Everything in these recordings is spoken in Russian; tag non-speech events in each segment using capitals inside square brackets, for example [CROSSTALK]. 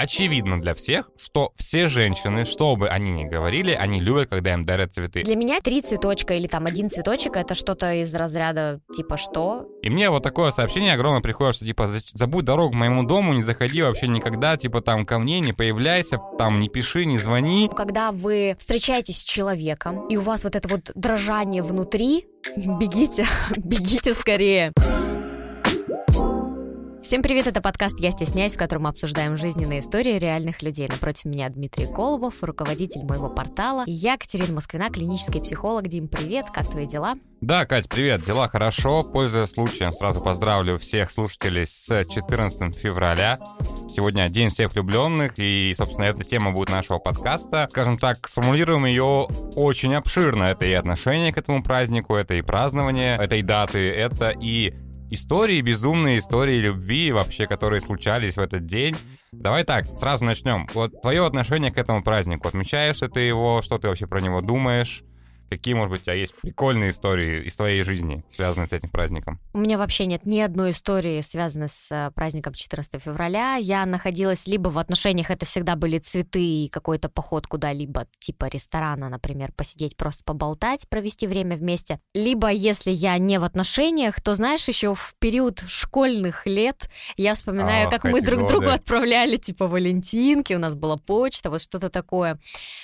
очевидно для всех, что все женщины, что бы они ни говорили, они любят, когда им дарят цветы. Для меня три цветочка или там один цветочек это что-то из разряда типа что? И мне вот такое сообщение огромное приходит, что типа забудь дорогу к моему дому, не заходи вообще никогда, типа там ко мне не появляйся, там не пиши, не звони. Когда вы встречаетесь с человеком, и у вас вот это вот дрожание внутри, [LAUGHS] бегите, [LAUGHS] бегите скорее. Всем привет, это подкаст «Я стесняюсь», в котором мы обсуждаем жизненные истории реальных людей. Напротив меня Дмитрий Колобов, руководитель моего портала. Я, Катерина Москвина, клинический психолог. Дим, привет, как твои дела? Да, Кать, привет, дела хорошо. Пользуясь случаем, сразу поздравлю всех слушателей с 14 февраля. Сегодня День всех влюбленных, и, собственно, эта тема будет нашего подкаста. Скажем так, сформулируем ее очень обширно. Это и отношение к этому празднику, это и празднование этой даты, это и истории, безумные истории любви вообще, которые случались в этот день. Давай так, сразу начнем. Вот твое отношение к этому празднику. Отмечаешь ли ты его? Что ты вообще про него думаешь? Какие, может быть, у тебя есть прикольные истории из твоей жизни, связанные с этим праздником? У меня вообще нет ни одной истории, связанной с э, праздником 14 февраля. Я находилась либо в отношениях, это всегда были цветы и какой-то поход куда-либо, типа ресторана, например, посидеть, просто поболтать, провести время вместе. Либо, если я не в отношениях, то, знаешь, еще в период школьных лет я вспоминаю, Ох, как мы друг годы. другу отправляли, типа, валентинки, у нас была почта, вот что-то такое.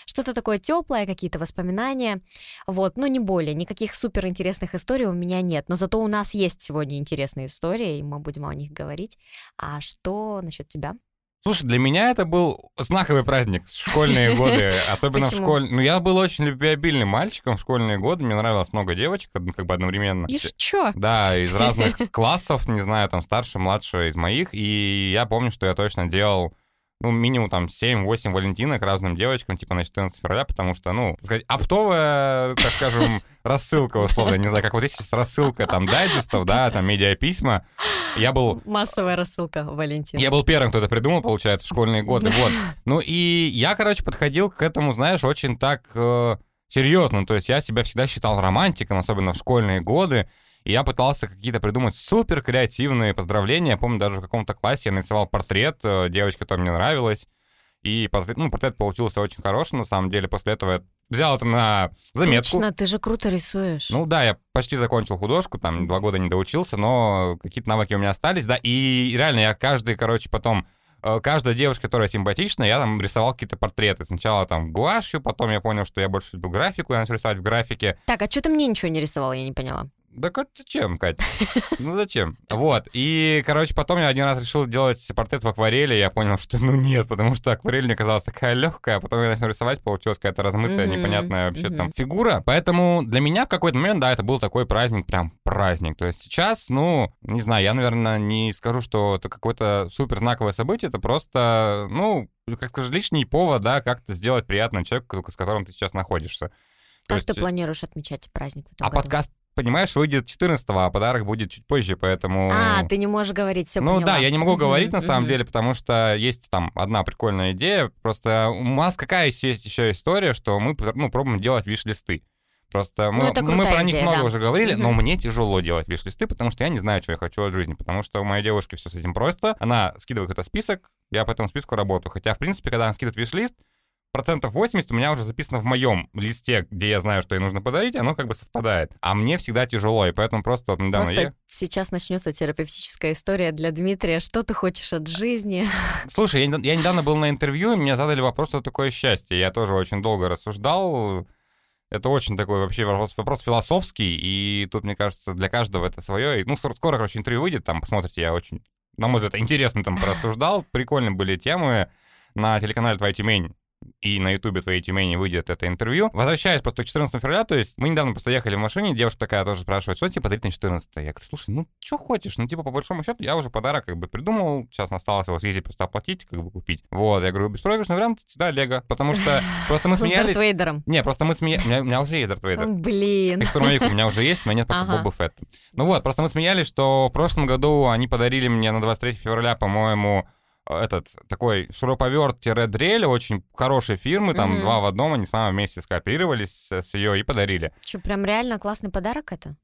Что-то такое теплое, какие-то воспоминания. Вот, ну не более, никаких супер интересных историй у меня нет, но зато у нас есть сегодня интересные истории, и мы будем о них говорить. А что насчет тебя? Слушай, для меня это был знаковый праздник в школьные годы, [LAUGHS] особенно в школе. Ну, я был очень любвеобильным мальчиком в школьные годы, мне нравилось много девочек, как бы одновременно. И что? Да, из разных [LAUGHS] классов, не знаю, там старше, младше из моих, и я помню, что я точно делал ну, минимум там 7-8 валентинок разным девочкам, типа на 14 февраля, потому что, ну, так сказать, оптовая, так скажем, рассылка, условно, не знаю, как вот есть сейчас рассылка там дайджестов, да, там медиаписьма. Я был... Массовая рассылка Валентин. Я был первым, кто это придумал, получается, в школьные годы, вот. Ну и я, короче, подходил к этому, знаешь, очень так э, серьезно, то есть я себя всегда считал романтиком, особенно в школьные годы, и я пытался какие-то придумать супер креативные поздравления. Я помню, даже в каком-то классе я нарисовал портрет э, девочки, которая мне нравилась. И портрет, ну, портрет получился очень хороший, на самом деле. После этого я взял это на заметку. Точно, ты же круто рисуешь. Ну да, я почти закончил художку, там два года не доучился, но какие-то навыки у меня остались, да. И реально я каждый, короче, потом э, каждая девушка, которая симпатичная, я там рисовал какие-то портреты. Сначала там гуашью, потом я понял, что я больше люблю графику, я начал рисовать в графике. Так, а что ты мне ничего не рисовал, я не поняла? Да как зачем, Катя? Ну зачем? Вот. И, короче, потом я один раз решил делать портрет в акварели, я понял, что ну нет, потому что акварель мне казалась такая легкая, а потом я начал рисовать, получилась какая-то размытая, mm-hmm. непонятная вообще mm-hmm. там фигура. Поэтому для меня в какой-то момент, да, это был такой праздник, прям праздник. То есть сейчас, ну, не знаю, я, наверное, не скажу, что это какое-то супер знаковое событие, это просто, ну, как скажешь, лишний повод, да, как-то сделать приятно человеку, с которым ты сейчас находишься. Как есть... ты планируешь отмечать праздник в этом А году? подкаст понимаешь, выйдет 14 а подарок будет чуть позже, поэтому... А, ты не можешь говорить, все Ну поняла. да, я не могу mm-hmm, говорить на самом mm-hmm. деле, потому что есть там одна прикольная идея. Просто у нас какая есть еще история, что мы ну, пробуем делать виш-листы. Просто мы, ну, мы про них идея, много да. уже говорили, но мне тяжело делать виш-листы, потому что я не знаю, что я хочу от жизни. Потому что у моей девушки все с этим просто. Она скидывает какой-то список, я по этому списку работаю. Хотя, в принципе, когда она скидывает виш-лист, процентов 80 у меня уже записано в моем листе, где я знаю, что ей нужно подарить, оно как бы совпадает. А мне всегда тяжело, и поэтому просто вот недавно Просто я... сейчас начнется терапевтическая история для Дмитрия. Что ты хочешь от жизни? [LAUGHS] Слушай, я, я недавно был на интервью, и мне задали вопрос, что такое счастье. Я тоже очень долго рассуждал. Это очень такой вообще вопрос, вопрос философский, и тут, мне кажется, для каждого это свое. И, ну, скоро, скоро, короче, интервью выйдет, там, посмотрите, я очень, на мой взгляд, интересно там порассуждал, прикольные были темы на телеканале «Твоя Тюмень» и на ютубе твоей Тюмени выйдет это интервью. Возвращаясь просто к 14 февраля, то есть мы недавно просто ехали в машине, девушка такая тоже спрашивает, что тебе подарить на 14 Я говорю, слушай, ну что хочешь, ну типа по большому счету я уже подарок как бы придумал, сейчас осталось его съездить просто оплатить, как бы купить. Вот, я говорю, беспроигрышный вариант всегда Лего, потому что [SIGHS] просто мы смеялись... С Вейдером. Не, просто мы смеялись, у меня, у меня уже есть Дарт Вейдер. [LAUGHS] Блин. И у меня уже есть, у меня нет пока. Боба Фетт. Ну вот, просто мы смеялись, что в прошлом году они подарили мне на 23 февраля, по-моему, этот такой шуруповерт-дрель очень хорошей фирмы, там mm-hmm. два в одном, они с мамой вместе скооперировались с, с ее и подарили. Что, прям реально классный подарок это?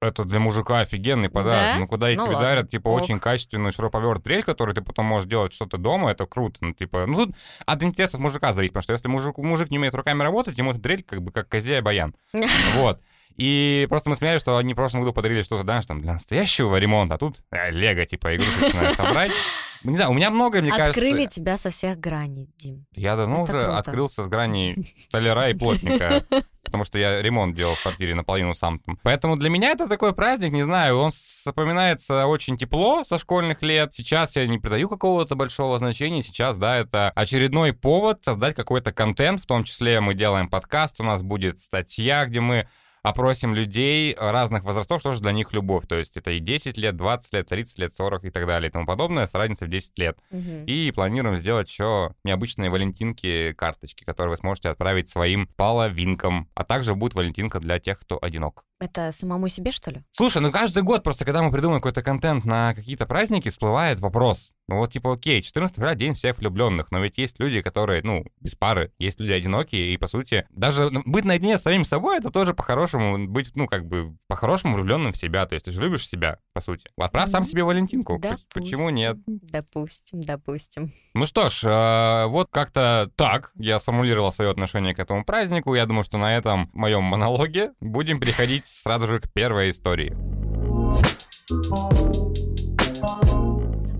это для мужика офигенный подарок. Да? Ну, куда Ну, тебе ладно. дарят, типа, Ок. очень качественную шуруповерт дрель, который ты потом можешь делать что-то дома, это круто. Ну, типа, ну, тут от интересов мужика зависит, потому что если мужик, мужик не умеет руками работать, ему эта дрель как бы как козя и баян. [LAUGHS] Вот. И просто мы смеялись, что они в прошлом году подарили что-то, знаешь, там, для настоящего ремонта, а тут э, лего, типа, игрушечное собрать. [LAUGHS] Ну, Не знаю, у меня многое, мне Открыли кажется... тебя со всех граней, Дим. Я давно Это уже круто. открылся с грани [LAUGHS] столяра и плотника, потому что я ремонт делал в квартире наполовину сам. там. Поэтому для меня это такой праздник, не знаю, он вспоминается очень тепло со школьных лет. Сейчас я не придаю какого-то большого значения. Сейчас, да, это очередной повод создать какой-то контент, в том числе мы делаем подкаст, у нас будет статья, где мы опросим людей разных возрастов, что же для них любовь. То есть это и 10 лет, 20 лет, 30 лет, 40 и так далее и тому подобное с разницей в 10 лет. Мгм. И планируем сделать еще необычные валентинки, карточки, которые вы сможете отправить своим половинкам. А также будет валентинка для тех, кто одинок. Это самому себе, что ли? Слушай, ну каждый год просто, когда мы придумаем какой-то контент на какие-то праздники, всплывает вопрос. Ну вот типа, окей, 14 февраля день всех влюбленных, но ведь есть люди, которые, ну, без пары, есть люди одинокие, и по сути, даже ну, быть наедине с самим собой, это тоже по-хорошему быть, ну, как бы, по-хорошему влюбленным в себя. То есть ты же любишь себя, по сути. Отправь сам Мгм. себе валентинку. Поч- Почему нет? Допустим, допустим. Ну что ж, э, вот как-то так я сформулировал свое отношение к этому празднику. Я думаю, что на этом моем монологе будем переходить сразу же к первой истории.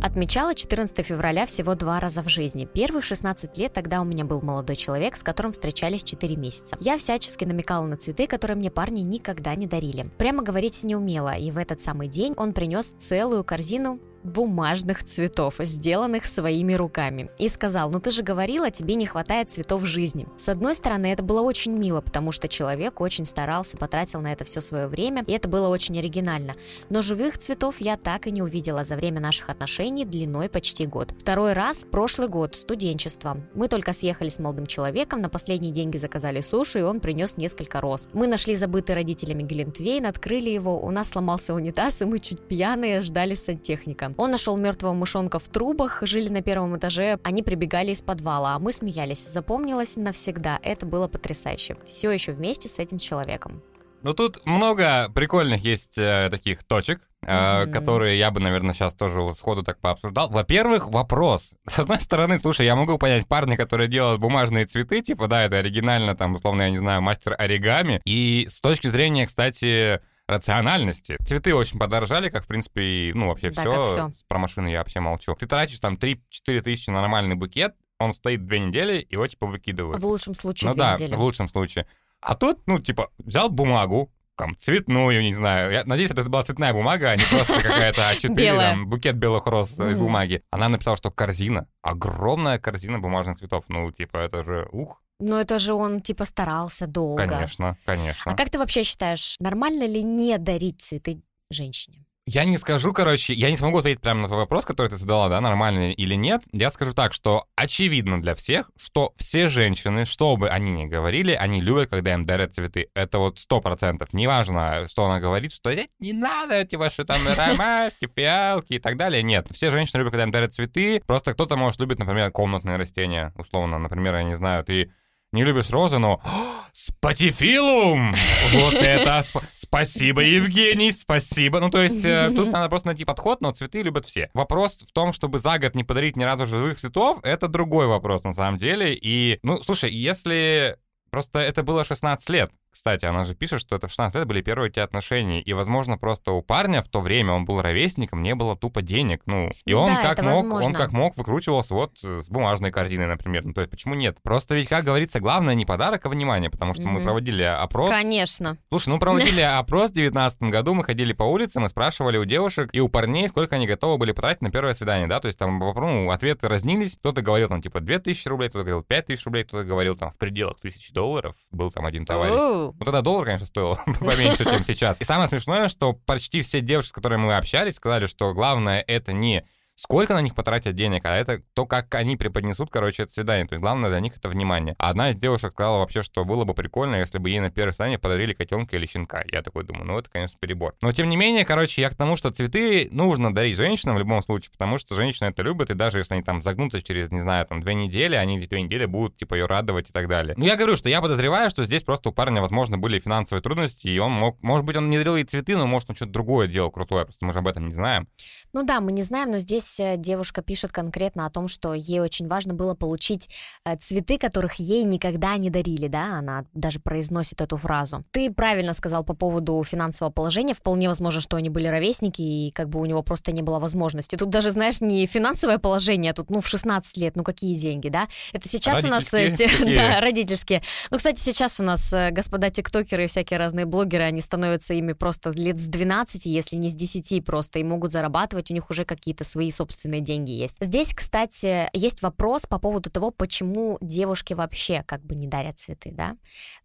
Отмечала 14 февраля всего два раза в жизни. Первый в 16 лет, тогда у меня был молодой человек, с которым встречались 4 месяца. Я всячески намекала на цветы, которые мне парни никогда не дарили. Прямо говорить не умела, и в этот самый день он принес целую корзину бумажных цветов, сделанных своими руками. И сказал, ну ты же говорила, тебе не хватает цветов жизни. С одной стороны, это было очень мило, потому что человек очень старался, потратил на это все свое время, и это было очень оригинально. Но живых цветов я так и не увидела за время наших отношений длиной почти год. Второй раз прошлый год, студенчество. Мы только съехали с молодым человеком, на последние деньги заказали суши, и он принес несколько роз. Мы нашли забытый родителями Глинтвейн, открыли его, у нас сломался унитаз, и мы чуть пьяные ждали сантехника. Он нашел мертвого мышонка в трубах, жили на первом этаже, они прибегали из подвала, а мы смеялись. Запомнилось навсегда, это было потрясающе. Все еще вместе с этим человеком. Ну тут много прикольных есть э, таких точек, э, Мгм. которые я бы, наверное, сейчас тоже вот сходу так пообсуждал. Во-первых, вопрос. [LAUGHS] С одной стороны, слушай, я могу понять парня, который делает бумажные цветы, типа, да, это оригинально, там, условно, я не знаю, мастер оригами. И с точки зрения, кстати, рациональности. Цветы очень подорожали, как, в принципе, и, ну, вообще Да, все. всё. Про машины я вообще молчу. Ты тратишь там 3-4 тысячи на нормальный букет, он стоит две недели, его, типа, выкидывают. В лучшем случае Ну да, недели. в лучшем случае. А тут, ну, типа, взял бумагу, там, цветную, не знаю. Я надеюсь, это была цветная бумага, а не просто [LAUGHS] какая-то А4, Белая. там, букет белых роз из бумаги. Она написала, что корзина, огромная корзина бумажных цветов. Ну, типа, это же, ух, Но это же он типа старался долго. конечно, конечно. А как ты вообще считаешь, нормально ли не дарить цветы женщине? Я не скажу, короче, я не смогу ответить прямо на твой вопрос, который ты задала, да, нормально или нет. Я скажу так, что очевидно для всех, что все женщины, что бы они ни говорили, они любят, когда им дарят цветы. Это вот сто процентов. Неважно, что она говорит, что «Э, не надо эти ваши там [LAUGHS] ромашки, пиалки и так далее. Нет, все женщины любят, когда им дарят цветы. Просто кто-то, может, любит, например, комнатные растения, условно. Например, я не знаю, ты не любишь розы, но [GASPS] спатифилум! Вот это! сп- Спасибо, Евгений, спасибо. Ну, то есть, э, [LAUGHS] тут надо просто найти подход, но цветы любят все. Вопрос в том, чтобы за год не подарить ни разу живых цветов, это другой вопрос на самом деле. И, ну, слушай, если... Просто это было 16 лет. Кстати, она же пишет, что это в 16 лет были первые эти отношения. И, возможно, просто у парня в то время, он был ровесником, не было тупо денег. Ну, и Ну он да, как мог, он возможно. как мог выкручивался вот э, с бумажной корзиной, например. Ну, то есть, почему нет? Просто ведь, как говорится, главное не подарок, а внимание. Потому что мы Мгм. проводили опрос. Конечно. Слушай, ну проводили [LAUGHS] опрос в 2019 году, мы ходили по улицам и спрашивали у девушек и у парней, сколько они готовы были потратить на первое свидание, да, то есть там ну, ответы разнились, кто-то говорил там типа 2000 рублей, кто-то говорил 5000 рублей, кто-то говорил там в пределах 1000 долларов, был там один товарищ. Ну тогда доллар, конечно, стоил [LAUGHS] поменьше, чем сейчас. И самое смешное, что почти все девушки, с которыми мы общались, сказали, что главное это не сколько на них потратят денег, а это то, как они преподнесут, короче, это свидание. То есть главное для них это внимание. А одна из девушек сказала вообще, что было бы прикольно, если бы ей на первое свидание подарили котенка или щенка. Я такой думаю, ну это, конечно, перебор. Но тем не менее, короче, я к тому, что цветы нужно дарить женщинам в любом случае, потому что женщины это любят, и даже если они там загнутся через, не знаю, там две недели, они эти две недели будут, типа, ее радовать и так далее. Ну, я говорю, что я подозреваю, что здесь просто у парня, возможно, были финансовые трудности, и он мог, может быть, он не дарил ей цветы, но, может, он что-то другое делал крутое, просто мы же об этом не знаем. Ну да, мы не знаем, но здесь э, девушка пишет конкретно о том, что ей очень важно было получить э, цветы, которых ей никогда не дарили, да, она даже произносит эту фразу. Ты правильно сказал по поводу финансового положения, вполне возможно, что они были ровесники, и как бы у него просто не было возможности. Тут даже, знаешь, не финансовое положение, а тут, ну, в 16 лет, ну, какие деньги, да? Это сейчас у нас... Эти, [LAUGHS] да, родительские. Ну, кстати, сейчас у нас э, господа тиктокеры и всякие разные блогеры, они становятся ими просто лет с 12, если не с 10 просто, и могут зарабатывать, у них уже какие-то свои собственные деньги есть. Здесь, кстати, есть вопрос по поводу того, почему девушки вообще как бы не дарят цветы, да?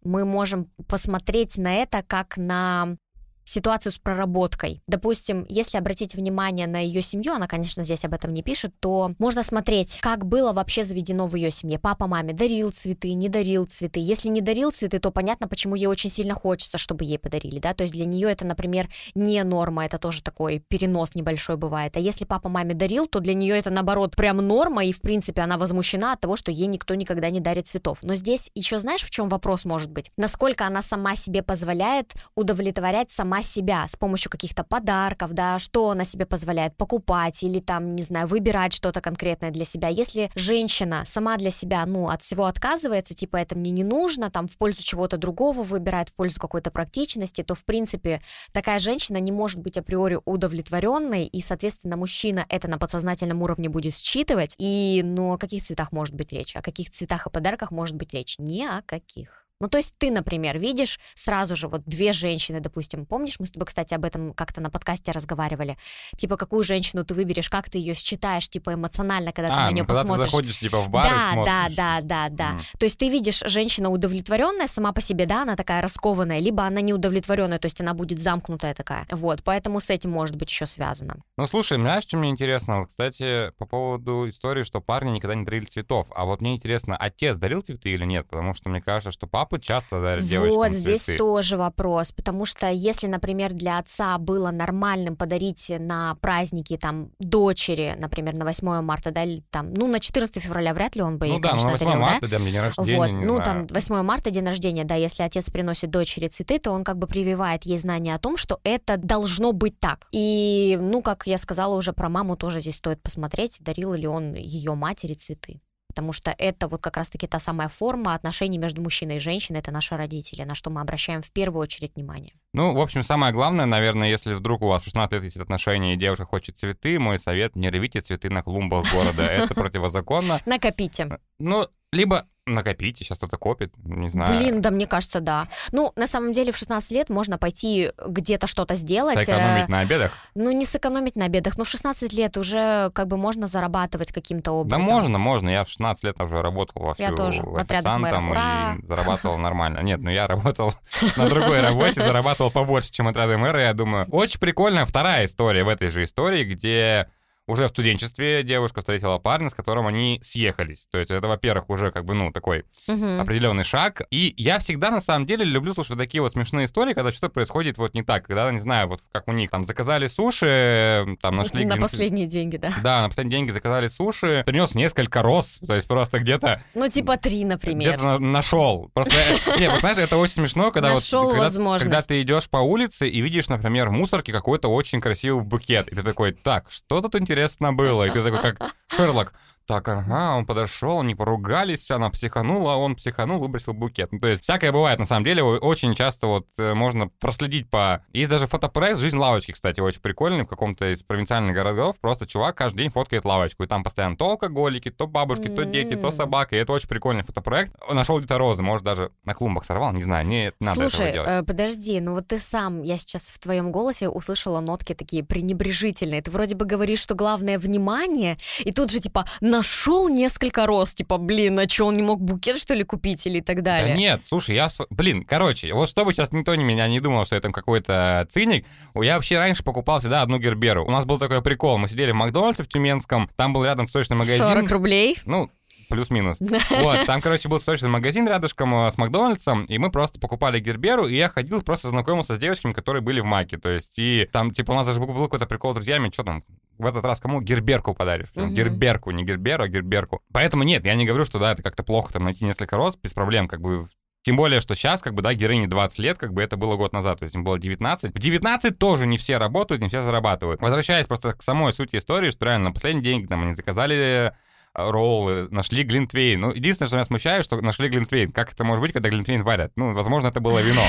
Мы можем посмотреть на это как на ситуацию с проработкой. Допустим, если обратить внимание на ее семью, она, конечно, здесь об этом не пишет, то можно смотреть, как было вообще заведено в ее семье. Папа маме дарил цветы, не дарил цветы. Если не дарил цветы, то понятно, почему ей очень сильно хочется, чтобы ей подарили, да, то есть для нее это, например, не норма, это тоже такой перенос небольшой бывает. А если папа маме дарил, то для нее это, наоборот, прям норма, и, в принципе, она возмущена от того, что ей никто никогда не дарит цветов. Но здесь еще знаешь, в чем вопрос может быть? Насколько она сама себе позволяет удовлетворять сама себя с помощью каких-то подарков, да, что она себе позволяет покупать или там, не знаю, выбирать что-то конкретное для себя. Если женщина сама для себя, ну, от всего отказывается, типа, это мне не нужно, там, в пользу чего-то другого выбирает, в пользу какой-то практичности, то, в принципе, такая женщина не может быть априори удовлетворенной, и, соответственно, мужчина это на подсознательном уровне будет считывать, и, ну, о каких цветах может быть речь, о каких цветах и подарках может быть речь? Ни о каких. Ну, то есть ты, например, видишь сразу же вот две женщины, допустим, помнишь, мы с тобой, кстати, об этом как-то на подкасте разговаривали, типа, какую женщину ты выберешь, как ты ее считаешь, типа, эмоционально, когда а, ты на нее ну, когда посмотришь. ты заходишь, типа, в бар да, и смотришь. Да, да, да, да. Mm. То есть ты видишь женщина удовлетворенная сама по себе, да, она такая раскованная, либо она неудовлетворенная, то есть она будет замкнутая такая. Вот, поэтому с этим может быть еще связано. Ну, слушай, знаешь, что мне интересно? Кстати, по поводу истории, что парни никогда не дарили цветов. А вот мне интересно, отец дарил цветы или нет? Потому что мне кажется, что папы часто дарят девочкам Вот здесь тоже вопрос, потому что если, например, для отца было нормальным подарить на праздники там дочери, например, на 8 марта, да, или там, ну, на 14 февраля вряд ли он бы ну, ей, да, конечно, ну, на 8 дарил, марта, да? да, день рождения, вот, ну, знаю. там, 8 марта, день рождения, да, если отец приносит дочери цветы, то он как бы прививает ей знание о том, что это должно быть так. И, ну, как я сказала уже про маму, тоже здесь стоит посмотреть, дарил ли он ее матери цветы потому что это вот как раз-таки та самая форма отношений между мужчиной и женщиной, это наши родители, на что мы обращаем в первую очередь внимание. Ну, в общем, самое главное, наверное, если вдруг у вас 16 лет есть отношения, и девушка хочет цветы, мой совет, не рвите цветы на клумбах города, это [LAUGHS] противозаконно. Накопите. Ну, либо накопите, сейчас кто-то копит, не знаю. Блин, да мне кажется, да. Ну, на самом деле в 16 лет можно пойти где-то что-то сделать. Сэкономить на обедах? Ну, не сэкономить на обедах, но в 16 лет уже как бы можно зарабатывать каким-то образом. Да можно, можно. Я в 16 лет уже работал во Я тоже. Ура! И зарабатывал нормально. Нет, ну я работал [LAUGHS] на другой работе, зарабатывал побольше, чем отряды мэра, я думаю. Очень прикольная вторая история в этой же истории, где уже в студенчестве девушка встретила парня, с которым они съехались. То есть это, во-первых, уже как бы, ну, такой uh-huh. определенный шаг. И я всегда, на самом деле, люблю слушать такие вот смешные истории, когда что-то происходит вот не так. Когда, не знаю, вот как у них, там, заказали суши, там, нашли... На последние деньги, да. Да, на последние деньги заказали суши, принес несколько роз, то есть просто где-то... Ну, типа три, например. Где-то нашел. Просто, не, вот знаешь, это очень смешно, когда вот... Когда, когда ты идешь по улице и видишь, например, в мусорке какой-то очень красивый букет, и ты такой, так, что тут интересно интересно было. И ты такой, как [LAUGHS] Шерлок, так, ага, он подошел, они поругались, она психанула, он психанул, выбросил букет. Ну, то есть всякое бывает, на самом деле, очень часто вот э, можно проследить по... Есть даже фотопроект «Жизнь лавочки», кстати, очень прикольный, в каком-то из провинциальных городов, просто чувак каждый день фоткает лавочку, и там постоянно то алкоголики, то бабушки, то дети, то собака, и это очень прикольный фотопроект. Нашел где-то розы, может, даже на клумбах сорвал, не знаю, не надо Слушай, этого делать. Э, подожди, ну вот ты сам, я сейчас в твоем голосе услышала нотки такие пренебрежительные. Ты вроде бы говоришь, что главное внимание, и тут же типа нашел несколько роз, типа, блин, а что, он не мог букет, что ли, купить или так далее? Да нет, слушай, я... Блин, короче, вот чтобы сейчас никто не меня не думал, что я там какой-то циник, я вообще раньше покупал всегда одну герберу. У нас был такой прикол, мы сидели в Макдональдсе в Тюменском, там был рядом сточный магазин. 40 рублей? Ну, плюс-минус. Вот, там, короче, был сточный магазин рядышком э, с Макдональдсом, и мы просто покупали Герберу, и я ходил, просто знакомился с девочками, которые были в Маке, то есть, и там, типа, у нас даже был какой-то прикол с друзьями, что там, в этот раз кому герберку подаришь. Угу. Герберку, не герберу, а герберку. Поэтому нет, я не говорю, что да, это как-то плохо там найти несколько роз, без проблем, как бы тем более, что сейчас, как бы, да, героине 20 лет, как бы это было год назад, то есть им было 19. В 19 тоже не все работают, не все зарабатывают. Возвращаясь просто к самой сути истории, что реально на последний день там они заказали роллы, нашли глинтвейн. Ну, единственное, что меня смущает, что нашли глинтвейн. Как это может быть, когда глинтвейн варят? Ну, возможно, это было вино.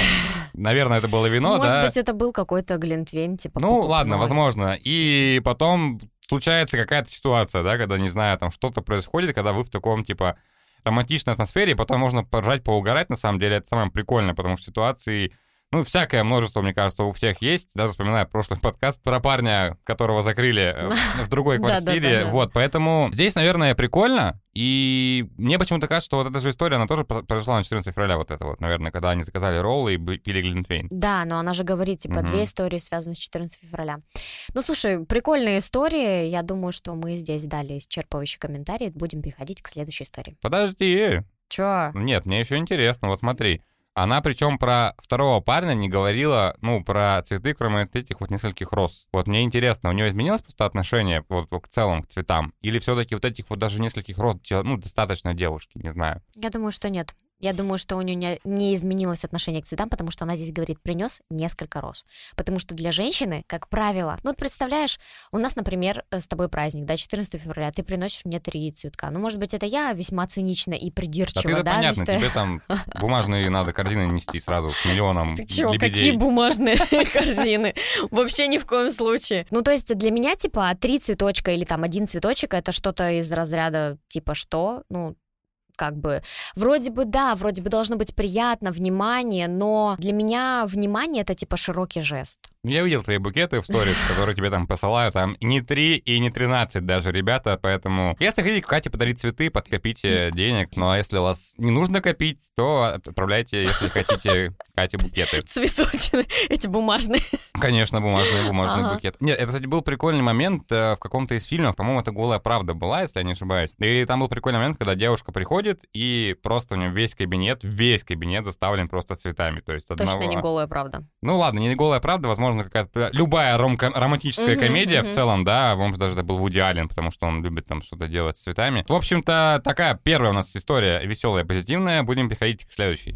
Наверное, это было вино, Может да? быть, это был какой-то глинтвейн, типа Ну, покупной. ладно, возможно. И потом случается какая-то ситуация, да, когда, не знаю, там что-то происходит, когда вы в таком, типа, романтичной атмосфере, и потом можно поржать, поугарать, на самом деле, это самое прикольное, потому что ситуации ну, всякое множество, мне кажется, у всех есть. Даже вспоминая прошлый [LAUGHS] подкаст про парня, которого закрыли э, [LAUGHS] в другой квартире. Вот, поэтому здесь, наверное, прикольно. И мне почему-то кажется, что вот эта же история, она тоже произошла на 14 февраля, вот это вот, наверное, когда они заказали роллы и пили глинтвейн. Да, но она же говорит, типа, угу. две истории связаны с 14 февраля. Ну, слушай, прикольная история. Я думаю, что мы здесь дали исчерпывающий комментарий. Будем переходить к следующей истории. Подожди. Чё? Нет, мне еще интересно. Вот смотри. Она причем про второго парня не говорила, ну, про цветы, кроме этих вот нескольких роз. Вот мне интересно, у нее изменилось просто отношение вот к целом к цветам? Или все-таки вот этих вот даже нескольких роз, ну, достаточно девушки, не знаю? Я думаю, что нет. Я думаю, что у нее не, изменилось отношение к цветам, потому что она здесь говорит, принес несколько роз. Потому что для женщины, как правило, ну вот представляешь, у нас, например, э, с тобой праздник, да, 14 февраля, ты приносишь мне три цветка. Ну, может быть, это я весьма цинично и придирчиво, да? да понятно, что... тебе там бумажные надо корзины нести сразу к миллионам Ты чего, какие бумажные [LAUGHS] корзины? Вообще ни в коем случае. Ну, то есть для меня, типа, три цветочка или там один цветочек, это что-то из разряда, типа, что? Ну, как бы вроде бы да, вроде бы должно быть приятно, внимание, но для меня внимание это типа широкий жест. Я видел твои букеты в сторис, [LAUGHS] которые тебе там посылают, там не 3 и не 13 даже ребята, поэтому если хотите Кате подарить цветы, подкопите денег, а если у вас не нужно копить, то отправляйте, если хотите, Кате букеты. [LAUGHS] Цветочные, эти бумажные. [LAUGHS] Конечно, бумажные, бумажные ага. букеты. Нет, это, кстати, был прикольный момент э, в каком-то из фильмов, по-моему, это «Голая правда» была, если я не ошибаюсь. И там был прикольный момент, когда девушка приходит, и просто у нее весь кабинет, весь кабинет заставлен просто цветами. То есть одного... Точно не «Голая правда». Ну ладно, не «Голая правда», возможно, какая-то любая ром- романтическая uh-huh, комедия uh-huh. в целом, да, вам же даже это был Вуди Аллен, потому что он любит там что-то делать с цветами. В общем-то, такая первая у нас история веселая, позитивная. Будем переходить к следующей.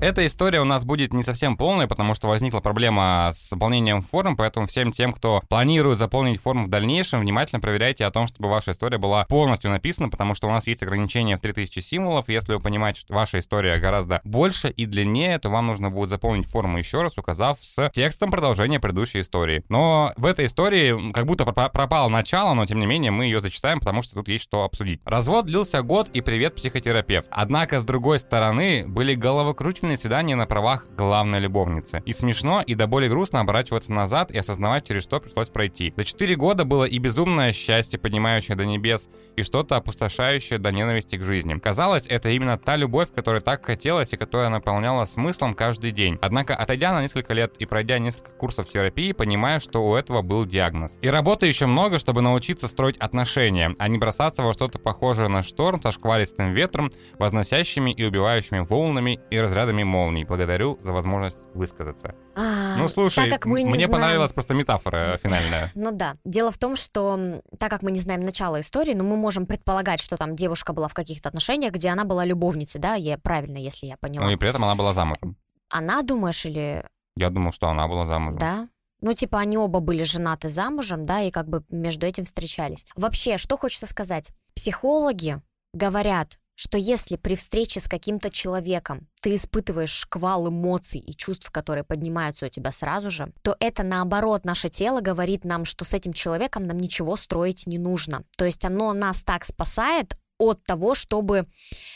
Эта история у нас будет не совсем полная, потому что возникла проблема с заполнением форм, поэтому всем тем, кто планирует заполнить форму в дальнейшем, внимательно проверяйте о том, чтобы ваша история была полностью написана, потому что у нас есть ограничение в 3000 символов. Если вы понимаете, что ваша история гораздо больше и длиннее, то вам нужно будет заполнить форму еще раз, указав с текстом продолжения предыдущей истории. Но в этой истории как будто пропало начало, но тем не менее мы ее зачитаем, потому что тут есть что обсудить. Развод длился год и привет психотерапевт. Однако, с другой стороны, были головокрученные интимные свидания на правах главной любовницы. И смешно, и до боли грустно оборачиваться назад и осознавать, через что пришлось пройти. За четыре года было и безумное счастье, поднимающее до небес, и что-то опустошающее до ненависти к жизни. Казалось, это именно та любовь, которая так хотелось и которая наполняла смыслом каждый день. Однако, отойдя на несколько лет и пройдя несколько курсов терапии, понимаю, что у этого был диагноз. И работы еще много, чтобы научиться строить отношения, а не бросаться во что-то похожее на шторм со шквалистым ветром, возносящими и убивающими волнами и разрядами ударами молний. Благодарю за возможность высказаться. А, ну, слушай, так как мы не мне знаем... понравилась просто метафора финальная. [LAUGHS] Ну да. Дело в том, что так как мы не знаем начала истории, но мы можем предполагать, что там девушка была в каких-то отношениях, где она была любовницей, да, я правильно, если я поняла. Ну и при этом она была замужем. Она, думаешь, или... Я думаю, что она была замужем. Да? Ну, типа, они оба были женаты замужем, да, и как бы между этим встречались. Вообще, что хочется сказать? Психологи говорят, что если при встрече с каким-то человеком ты испытываешь шквал эмоций и чувств, которые поднимаются у тебя сразу же, то это наоборот наше тело говорит нам, что с этим человеком нам ничего строить не нужно. То есть оно нас так спасает от того, чтобы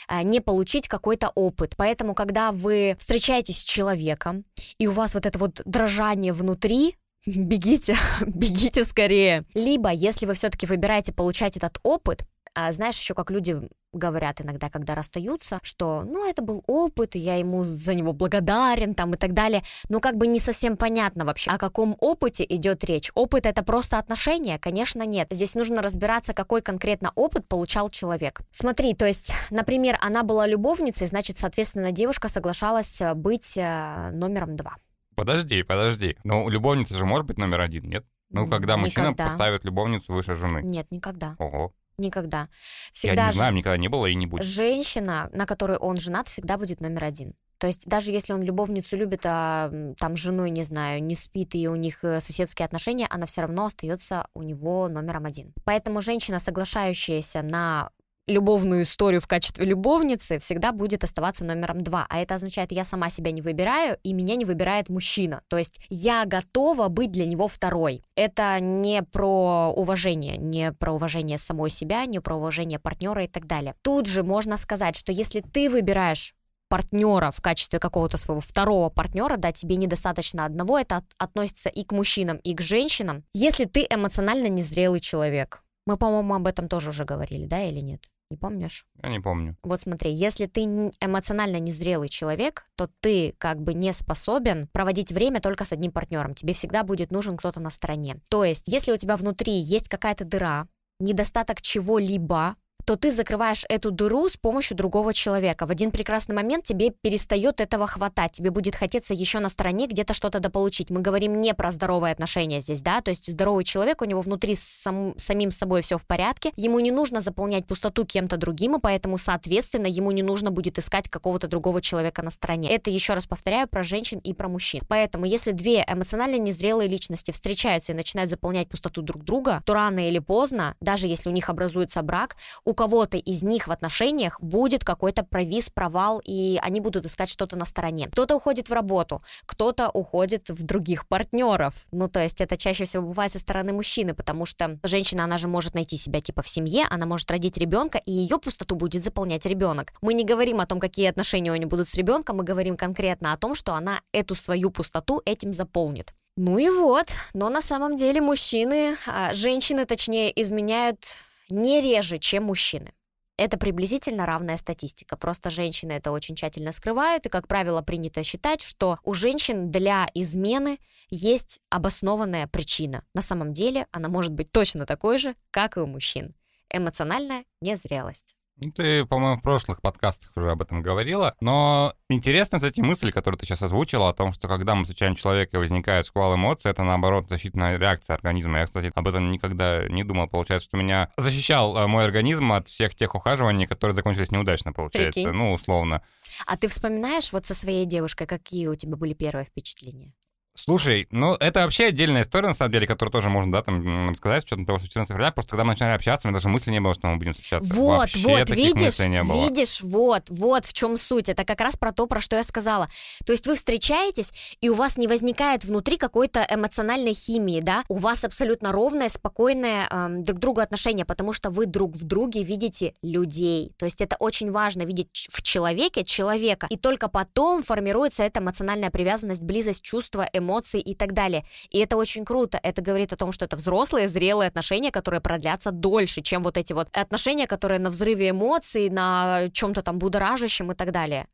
э, не получить какой-то опыт. Поэтому, когда вы встречаетесь с человеком, и у вас вот это вот дрожание внутри, [LAUGHS] бегите, [LAUGHS] бегите скорее. Либо, если вы все-таки выбираете получать этот опыт, а знаешь, еще как люди говорят иногда, когда расстаются, что, ну, это был опыт, и я ему за него благодарен, там, и так далее. Но как бы не совсем понятно вообще, о каком опыте идет речь. Опыт — это просто отношения? Конечно, нет. Здесь нужно разбираться, какой конкретно опыт получал человек. Смотри, то есть, например, она была любовницей, значит, соответственно, девушка соглашалась э, быть э, номером два. Подожди, подожди. Ну, любовница же может быть номер один, нет? Ну, когда мужчина никогда. поставит любовницу выше жены. Нет, никогда. Ого. Никогда. Всегда Я не знаю, никогда не было и не будет. Женщина, на которой он женат, всегда будет номер один. То есть даже если он любовницу любит, а там женой, не знаю, не спит, и у них э, соседские отношения, она все равно остается у него номером один. Поэтому женщина, соглашающаяся на любовную историю в качестве любовницы всегда будет оставаться номером два. А это означает, я сама себя не выбираю, и меня не выбирает мужчина. То есть я готова быть для него второй. Это не про уважение, не про уважение самой себя, не про уважение партнера и так далее. Тут же можно сказать, что если ты выбираешь партнера в качестве какого-то своего второго партнера, да, тебе недостаточно одного, это от, относится и к мужчинам, и к женщинам. Если ты эмоционально незрелый человек, мы, по-моему, об этом тоже уже говорили, да, или нет? Не помнишь? Я не помню. Вот смотри, если ты эмоционально незрелый человек, то ты как бы не способен проводить время только с одним партнером. Тебе всегда будет нужен кто-то на стороне. То есть, если у тебя внутри есть какая-то дыра, недостаток чего-либо, то ты закрываешь эту дыру с помощью другого человека. В один прекрасный момент тебе перестает этого хватать, тебе будет хотеться еще на стороне где-то что-то дополучить. Мы говорим не про здоровые отношения здесь, да, то есть здоровый человек, у него внутри сам, самим собой все в порядке, ему не нужно заполнять пустоту кем-то другим, и поэтому, соответственно, ему не нужно будет искать какого-то другого человека на стороне. Это, еще раз повторяю, про женщин и про мужчин. Поэтому, если две эмоционально незрелые личности встречаются и начинают заполнять пустоту друг друга, то рано или поздно, даже если у них образуется брак, у у кого-то из них в отношениях будет какой-то провис, провал, и они будут искать что-то на стороне. Кто-то уходит в работу, кто-то уходит в других партнеров. Ну, то есть это чаще всего бывает со стороны мужчины, потому что женщина, она же может найти себя типа в семье, она может родить ребенка, и ее пустоту будет заполнять ребенок. Мы не говорим о том, какие отношения у нее будут с ребенком, мы говорим конкретно о том, что она эту свою пустоту этим заполнит. Ну и вот, но на самом деле мужчины, а, женщины точнее, изменяют не реже, чем мужчины. Это приблизительно равная статистика. Просто женщины это очень тщательно скрывают, и, как правило, принято считать, что у женщин для измены есть обоснованная причина. На самом деле она может быть точно такой же, как и у мужчин. Эмоциональная незрелость. Ну, ты, по-моему, в прошлых подкастах уже об этом говорила, но интересна, кстати, мысль, которую ты сейчас озвучила, о том, что когда мы встречаем человека и возникает шквал эмоций, это, наоборот, защитная реакция организма. Я, кстати, об этом никогда не думал. Получается, что меня защищал э, мой организм от всех тех ухаживаний, которые закончились неудачно, получается, Прикинь. ну, условно. А ты вспоминаешь вот со своей девушкой, какие у тебя были первые впечатления? Слушай, ну это вообще отдельная история, на самом деле, которую тоже можно, да, там рассказать, что того, что 14 февраля, просто когда мы начали общаться, у меня даже мысли не было, что мы будем встречаться. Вот, вообще вот, видишь, видишь, вот, вот в чем суть. Это как раз про то, про что я сказала. То есть вы встречаетесь, и у вас не возникает внутри какой-то эмоциональной химии, да, у вас абсолютно ровное, спокойное эм, друг к другу отношение, потому что вы друг в друге видите людей. То есть это очень важно видеть в человеке человека, и только потом формируется эта эмоциональная привязанность, близость, чувства, эмоции эмоций и так далее. И это очень круто. Это говорит о том, что это взрослые, зрелые отношения, которые продлятся дольше, чем вот эти вот отношения, которые на взрыве эмоций, на чем-то там будоражащем и так далее.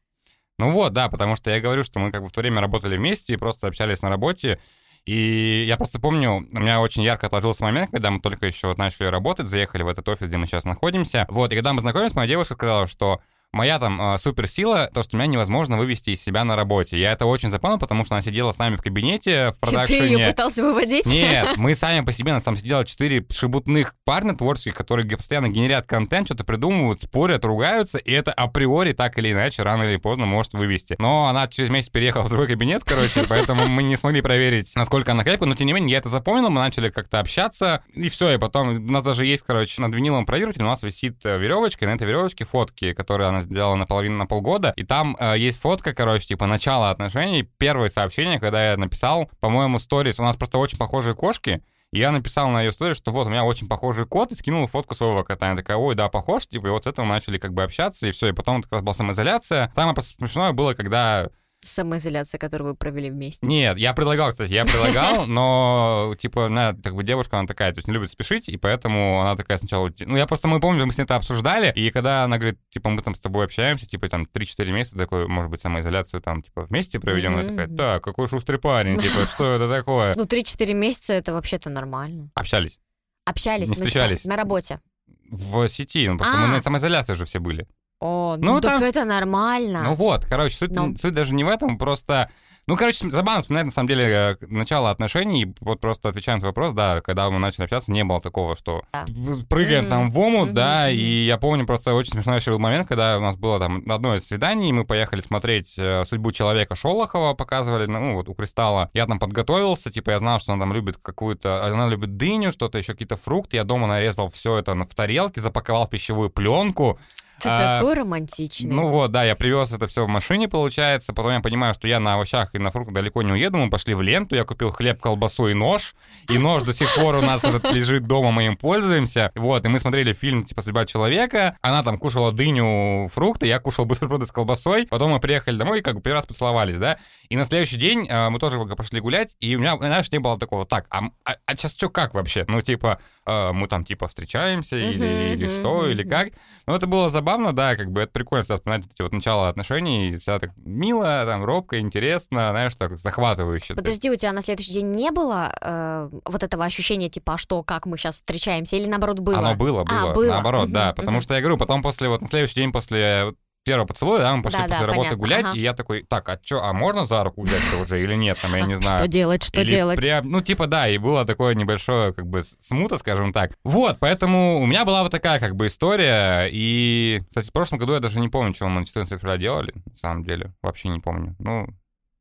Ну вот, да, потому что я говорю, что мы как бы в то время работали вместе и просто общались на работе, и я просто помню, у меня очень ярко отложился момент, когда мы только еще начали работать, заехали в этот офис, где мы сейчас находимся. Вот, и когда мы знакомились, моя девушка сказала, что моя там э, суперсила, то, что меня невозможно вывести из себя на работе. Я это очень запомнил, потому что она сидела с нами в кабинете в продакшене. Ты ее пытался выводить? Нет, [LAUGHS] мы сами по себе, нас там сидело четыре шебутных парня творческих, которые постоянно генерят контент, что-то придумывают, спорят, ругаются, и это априори так или иначе рано или поздно может вывести. Но она через месяц переехала в другой кабинет, короче, поэтому мы не смогли проверить, насколько она крепкая, но тем не менее я это запомнил, мы начали как-то общаться, и все, и потом у нас даже есть, короче, над винилом проигрыватель, у нас висит э, веревочка, и на этой веревочке фотки, которые она сделала наполовину на полгода, и там э, есть фотка, короче, типа начало отношений, первое сообщение, когда я написал, по-моему, сторис, у нас просто очень похожие кошки, и я написал на ее историю, что вот у меня очень похожий кот, и скинул фотку своего кота. Она такая, ой, да, похож, типа, и вот с этого мы начали как бы общаться, и все, и потом как раз была самоизоляция. Самое смешное было, когда Самоизоляция, которую вы провели вместе. Нет, я предлагал, кстати, я предлагал, [LAUGHS] но, типа, она, как бы, девушка, она такая, то есть не любит спешить, и поэтому она такая сначала... Ну, я просто, мы помним, мы с ней это обсуждали, и когда она говорит, типа, мы там с тобой общаемся, типа, там, 3-4 месяца, такой, может быть, самоизоляцию там, типа, вместе проведем, mm-hmm. такая, так, какой шустрый парень, типа, [LAUGHS] что это такое? Ну, 3-4 месяца это вообще-то нормально. Общались. Общались? Не ну, типа, встречались. на работе? В сети, ну, просто А. мы на самоизоляции же все были. О, Ну, ну, так там- это нормально. Ну вот, короче, суть, Ну. суть даже не в этом, просто... Ну, короче, забавно вспоминать, на самом деле, э, начало отношений, вот просто отвечая на твой вопрос, да, когда мы начали общаться, не было такого, что Да. прыгаем Мгм. там в омут, Мгм, да, и я помню просто очень смешной еще был момент, когда у нас было там одно из свиданий, мы поехали смотреть э, «Судьбу человека» Шолохова, показывали, ну, вот у Кристалла. Я там подготовился, типа, я знал, что она там любит какую-то, она любит дыню, что-то еще, какие-то фрукты, я дома нарезал все это в тарелке, запаковал в пищевую пленку, Ты а, такой романтичный. ну вот, да, я привез это все в машине, получается. Потом я понимаю, что я на овощах и на фруктах далеко не уеду. Мы пошли в ленту, я купил хлеб, колбасу и нож. И нож до сих пор у нас этот лежит дома, мы им пользуемся. Вот, и мы смотрели фильм типа «Судьба человека». Она там кушала дыню, фрукты, я кушал бутерброды с колбасой. Потом мы приехали домой и как бы первый раз поцеловались, да. И на следующий день э, мы тоже пошли гулять, и у меня, знаешь, не было такого, так, а, а, а сейчас что как вообще? Ну, типа, э, мы там типа встречаемся или, или что, или как. Ну, это было забавно, да, как бы это прикольно всегда вспоминать эти вот начало отношений, всегда так мило, там, робко, интересно, знаешь, так захватывающе. Подожди, у тебя на следующий день не было э, вот этого ощущения, типа, а что, как мы сейчас встречаемся, или наоборот было? Оно было, А, было, было. наоборот, да, потому что я говорю, потом после, вот на следующий день после первого поцелуя, да, мы пошли Да, да, после работы понятно, гулять, ага. и я такой, так, а что, а можно за руку взять уже или нет, там, я не знаю. Что делать, что Или делать? приоб- Ну, типа, да, и было такое небольшое, как бы, смута, скажем так. Вот, поэтому у меня была вот такая, как бы, история. И, кстати, в прошлом году я даже не помню, что мы на 14 февраля делали, на самом деле. Вообще не помню. Ну,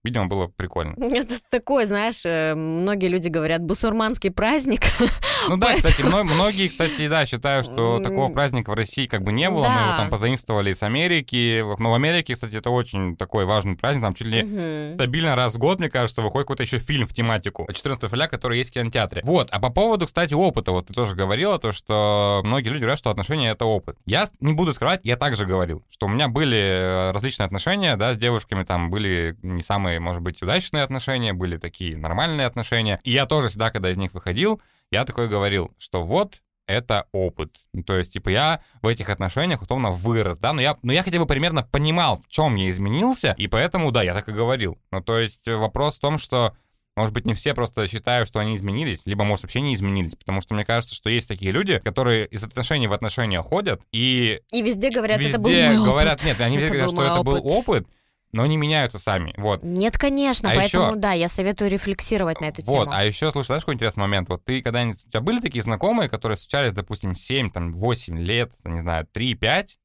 видимо, было прикольно. [LAUGHS] Это такое, знаешь, э, многие люди говорят, бусурманский праздник. [LAUGHS] Ну да, Поэтому- кстати, мно- многие, кстати, да, считают, что такого праздника в России как бы не было. Мы его там позаимствовали из Америки. Но в Америке, кстати, это очень такой важный праздник. Там чуть ли стабильно раз в год, мне кажется, выходит какой-то еще фильм в тематику 14 февраля, который есть в кинотеатре. Вот, а по поводу, кстати, опыта, вот ты тоже говорила, то, что многие люди говорят, что отношения — это опыт. Я с- не буду скрывать, я также говорил, что у меня были э, различные отношения, да, с девушками, там были не самые, может быть, удачные отношения, были такие нормальные отношения. И я тоже всегда, когда из них выходил, я такой говорил, что вот это опыт. Ну, То есть, типа, я в этих отношениях условно вырос, да, но я, но я хотя бы примерно понимал, в чем я изменился, и поэтому, да, я так и говорил. Ну, то есть, э, вопрос в том, что может быть, не все просто считают, что они изменились, либо, может, вообще не изменились. Потому что мне кажется, что есть такие люди, которые из отношений в отношения ходят, и И везде говорят, везде это был мой говорят, опыт. нет, они Это говорят, что мой это был опыт. Но не меняются сами. Вот. Нет, конечно, А поэтому, еще- да, я советую рефлексировать на эту Вот, тему. а еще, слушай, знаешь, какой интересный момент? Вот ты когда-нибудь... У тебя были такие знакомые, которые встречались, допустим, 7, там, 8 лет, не знаю, 3-5,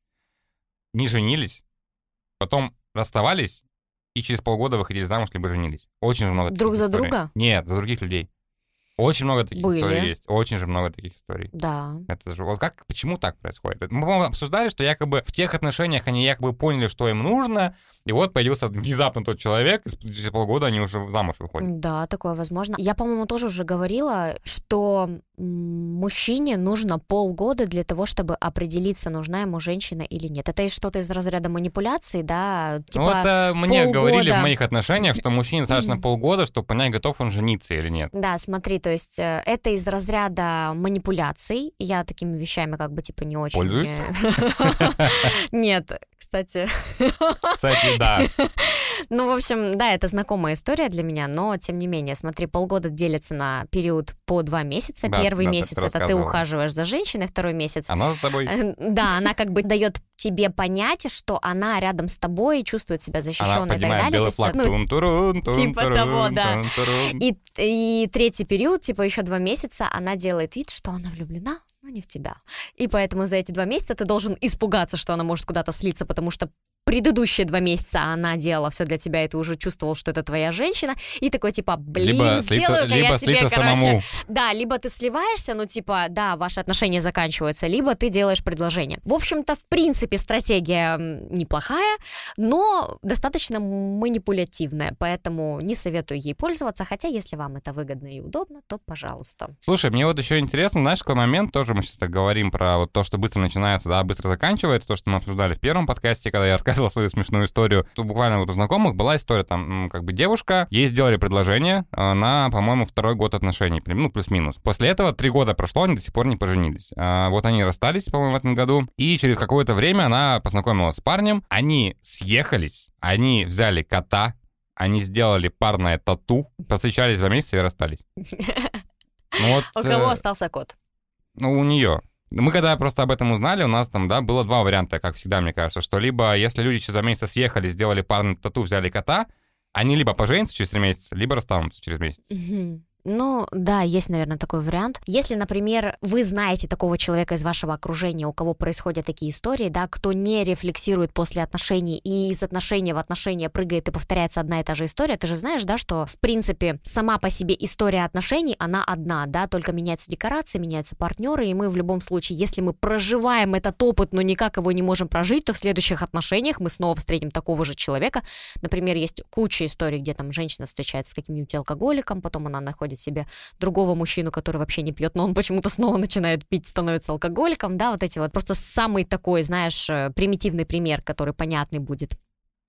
не женились, потом расставались и через полгода выходили замуж, либо женились. Очень же много таких Друг за историй. друга? Нет, за других людей. Очень много таких Были. историй есть. Очень же много таких историй. Да. Это же вот как, почему так происходит? Мы, по-моему, обсуждали, что якобы в тех отношениях они якобы поняли, что им нужно, и вот появился внезапно тот человек, и через полгода они уже замуж выходят. Да, такое возможно. Я, по-моему, тоже уже говорила, что мужчине нужно полгода для того, чтобы определиться, нужна ему женщина или нет. Это что-то из разряда манипуляций, да? Типа, ну, это мне полгода. говорили в моих отношениях, что мужчине достаточно полгода, чтобы понять, готов он жениться или нет. Да, смотри, то есть э, это из разряда манипуляций. Я такими вещами как бы типа не очень... Пользуюсь? э, [LAUGHS] Нет, кстати. Кстати, да. [LAUGHS] Ну, в общем, да, это знакомая история для меня, но тем не менее, смотри, полгода делится на период по два месяца. Да, Первый да, ты месяц это ты ухаживаешь за женщиной, второй месяц Она за тобой. Э, Да, она как бы дает тебе понять, что она рядом с тобой и чувствует себя защищенной и так далее. белый флаг. ну, Тун-турун, типа тун-турун, того, да. и, и третий период, типа еще два месяца, она делает вид, что она влюблена, не в тебя. И поэтому за эти два месяца ты должен испугаться, что она может куда-то слиться, потому что предыдущие два месяца она делала все для тебя, и ты уже чувствовал, что это твоя женщина, и такой типа, блин, Либо слиться, сделаю-ка я либо тебе, слиться короче, самому. Да, либо ты сливаешься, ну, типа, да, ваши отношения заканчиваются, либо ты делаешь предложение. В общем-то, в принципе, стратегия неплохая, но достаточно манипулятивная, поэтому не советую ей пользоваться, хотя если вам это выгодно и удобно, то пожалуйста. Слушай, мне вот еще интересно, знаешь, какой момент, тоже мы сейчас так говорим про вот то, что быстро начинается, да, быстро заканчивается, то, что мы обсуждали в первом подкасте, когда я рассказывал свою смешную историю. Тут буквально вот у знакомых была история, там, как бы девушка, ей сделали предложение на, по-моему, второй год отношений, ну, плюс-минус. После этого три года прошло, они до сих пор не поженились. А, вот они расстались, по-моему, в этом году, и через какое-то время она познакомилась с парнем, они съехались, они взяли кота, они сделали парное тату, встречались два месяца и расстались. [LAUGHS] Ну, вот, у кого э, остался кот? Ну, у нее. Мы когда просто об этом узнали, у нас там, да, было два варианта, как всегда, мне кажется, что либо если люди через два месяца съехали, сделали парный тату, взяли кота, они либо поженятся через три месяца, либо расстанутся через месяц. Ну, да, есть, наверное, такой вариант. Если, например, вы знаете такого человека из вашего окружения, у кого происходят такие истории, да, кто не рефлексирует после отношений и из отношения в отношения прыгает и повторяется одна и та же история, ты же знаешь, да, что, в принципе, сама по себе история отношений, она одна, да, только меняются декорации, меняются партнеры, и мы в любом случае, если мы проживаем этот опыт, но никак его не можем прожить, то в следующих отношениях мы снова встретим такого же человека. Например, есть куча историй, где там женщина встречается с каким-нибудь алкоголиком, потом она находит находит себе другого мужчину, который вообще не пьет, но он почему-то снова начинает пить, становится алкоголиком, да, вот эти вот просто самый такой, знаешь, э, примитивный пример, который понятный будет.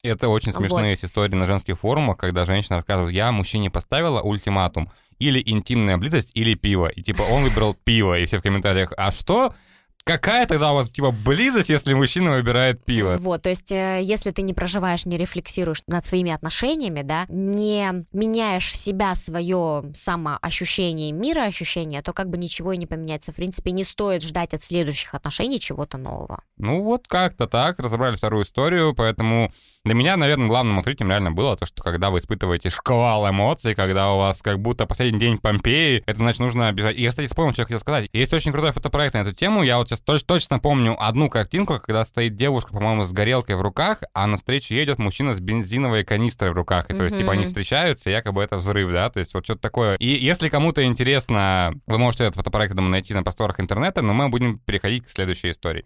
Это очень смешные вот. истории на женских форумах, когда женщина рассказывает, я мужчине поставила ультиматум, или интимная близость, или пиво. И типа он выбрал пиво, и все в комментариях, а что? Какая тогда у вас, типа, близость, если мужчина выбирает пиво? Вот, то есть, э, если ты не проживаешь, не рефлексируешь над своими отношениями, да, не меняешь себя, свое самоощущение, мироощущение, то как бы ничего и не поменяется. В принципе, не стоит ждать от следующих отношений чего-то нового. Ну, вот как-то так, разобрали вторую историю, поэтому для меня, наверное, главным открытием реально было то, что когда вы испытываете шквал эмоций, когда у вас как будто последний день Помпеи, это значит нужно бежать. И я, кстати, вспомнил, что я хотел сказать. Есть очень крутой фотопроект на эту тему. Я вот сейчас точ- точно помню одну картинку, когда стоит девушка, по-моему, с горелкой в руках, а навстречу едет мужчина с бензиновой канистрой в руках. И то есть, типа, они встречаются, и якобы это взрыв, да? То есть, вот что-то такое. И если кому-то интересно, вы можете этот фотопроект, думаю, найти на просторах интернета, но мы будем переходить к следующей истории.